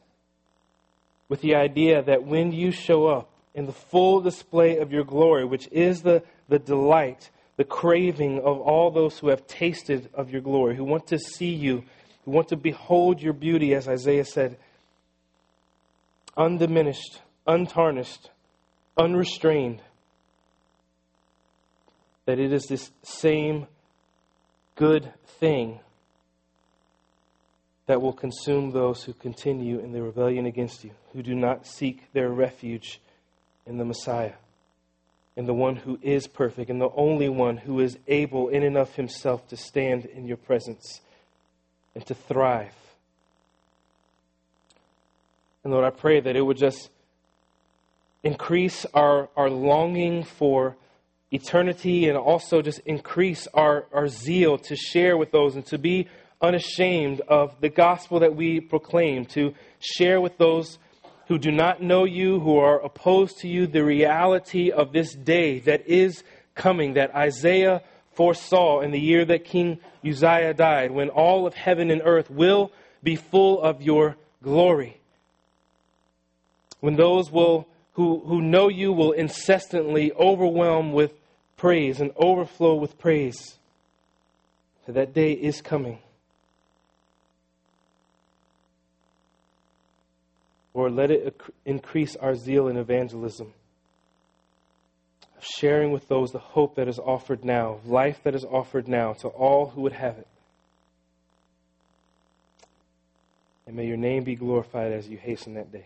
with the idea that when you show up in the full display of your glory, which is the, the delight, the craving of all those who have tasted of your glory, who want to see you, who want to behold your beauty, as Isaiah said, undiminished, untarnished, unrestrained. That it is this same good thing that will consume those who continue in their rebellion against you, who do not seek their refuge in the Messiah, in the one who is perfect, and the only one who is able in and of himself to stand in your presence and to thrive and Lord, I pray that it would just increase our, our longing for eternity and also just increase our, our zeal to share with those and to be unashamed of the gospel that we proclaim, to share with those who do not know you, who are opposed to you, the reality of this day that is coming, that Isaiah foresaw in the year that King Uzziah died, when all of heaven and earth will be full of your glory when those will, who, who know you will incessantly overwhelm with praise and overflow with praise. So that day is coming. Lord, let it increase our zeal in evangelism, of sharing with those the hope that is offered now, life that is offered now to all who would have it. And may your name be glorified as you hasten that day.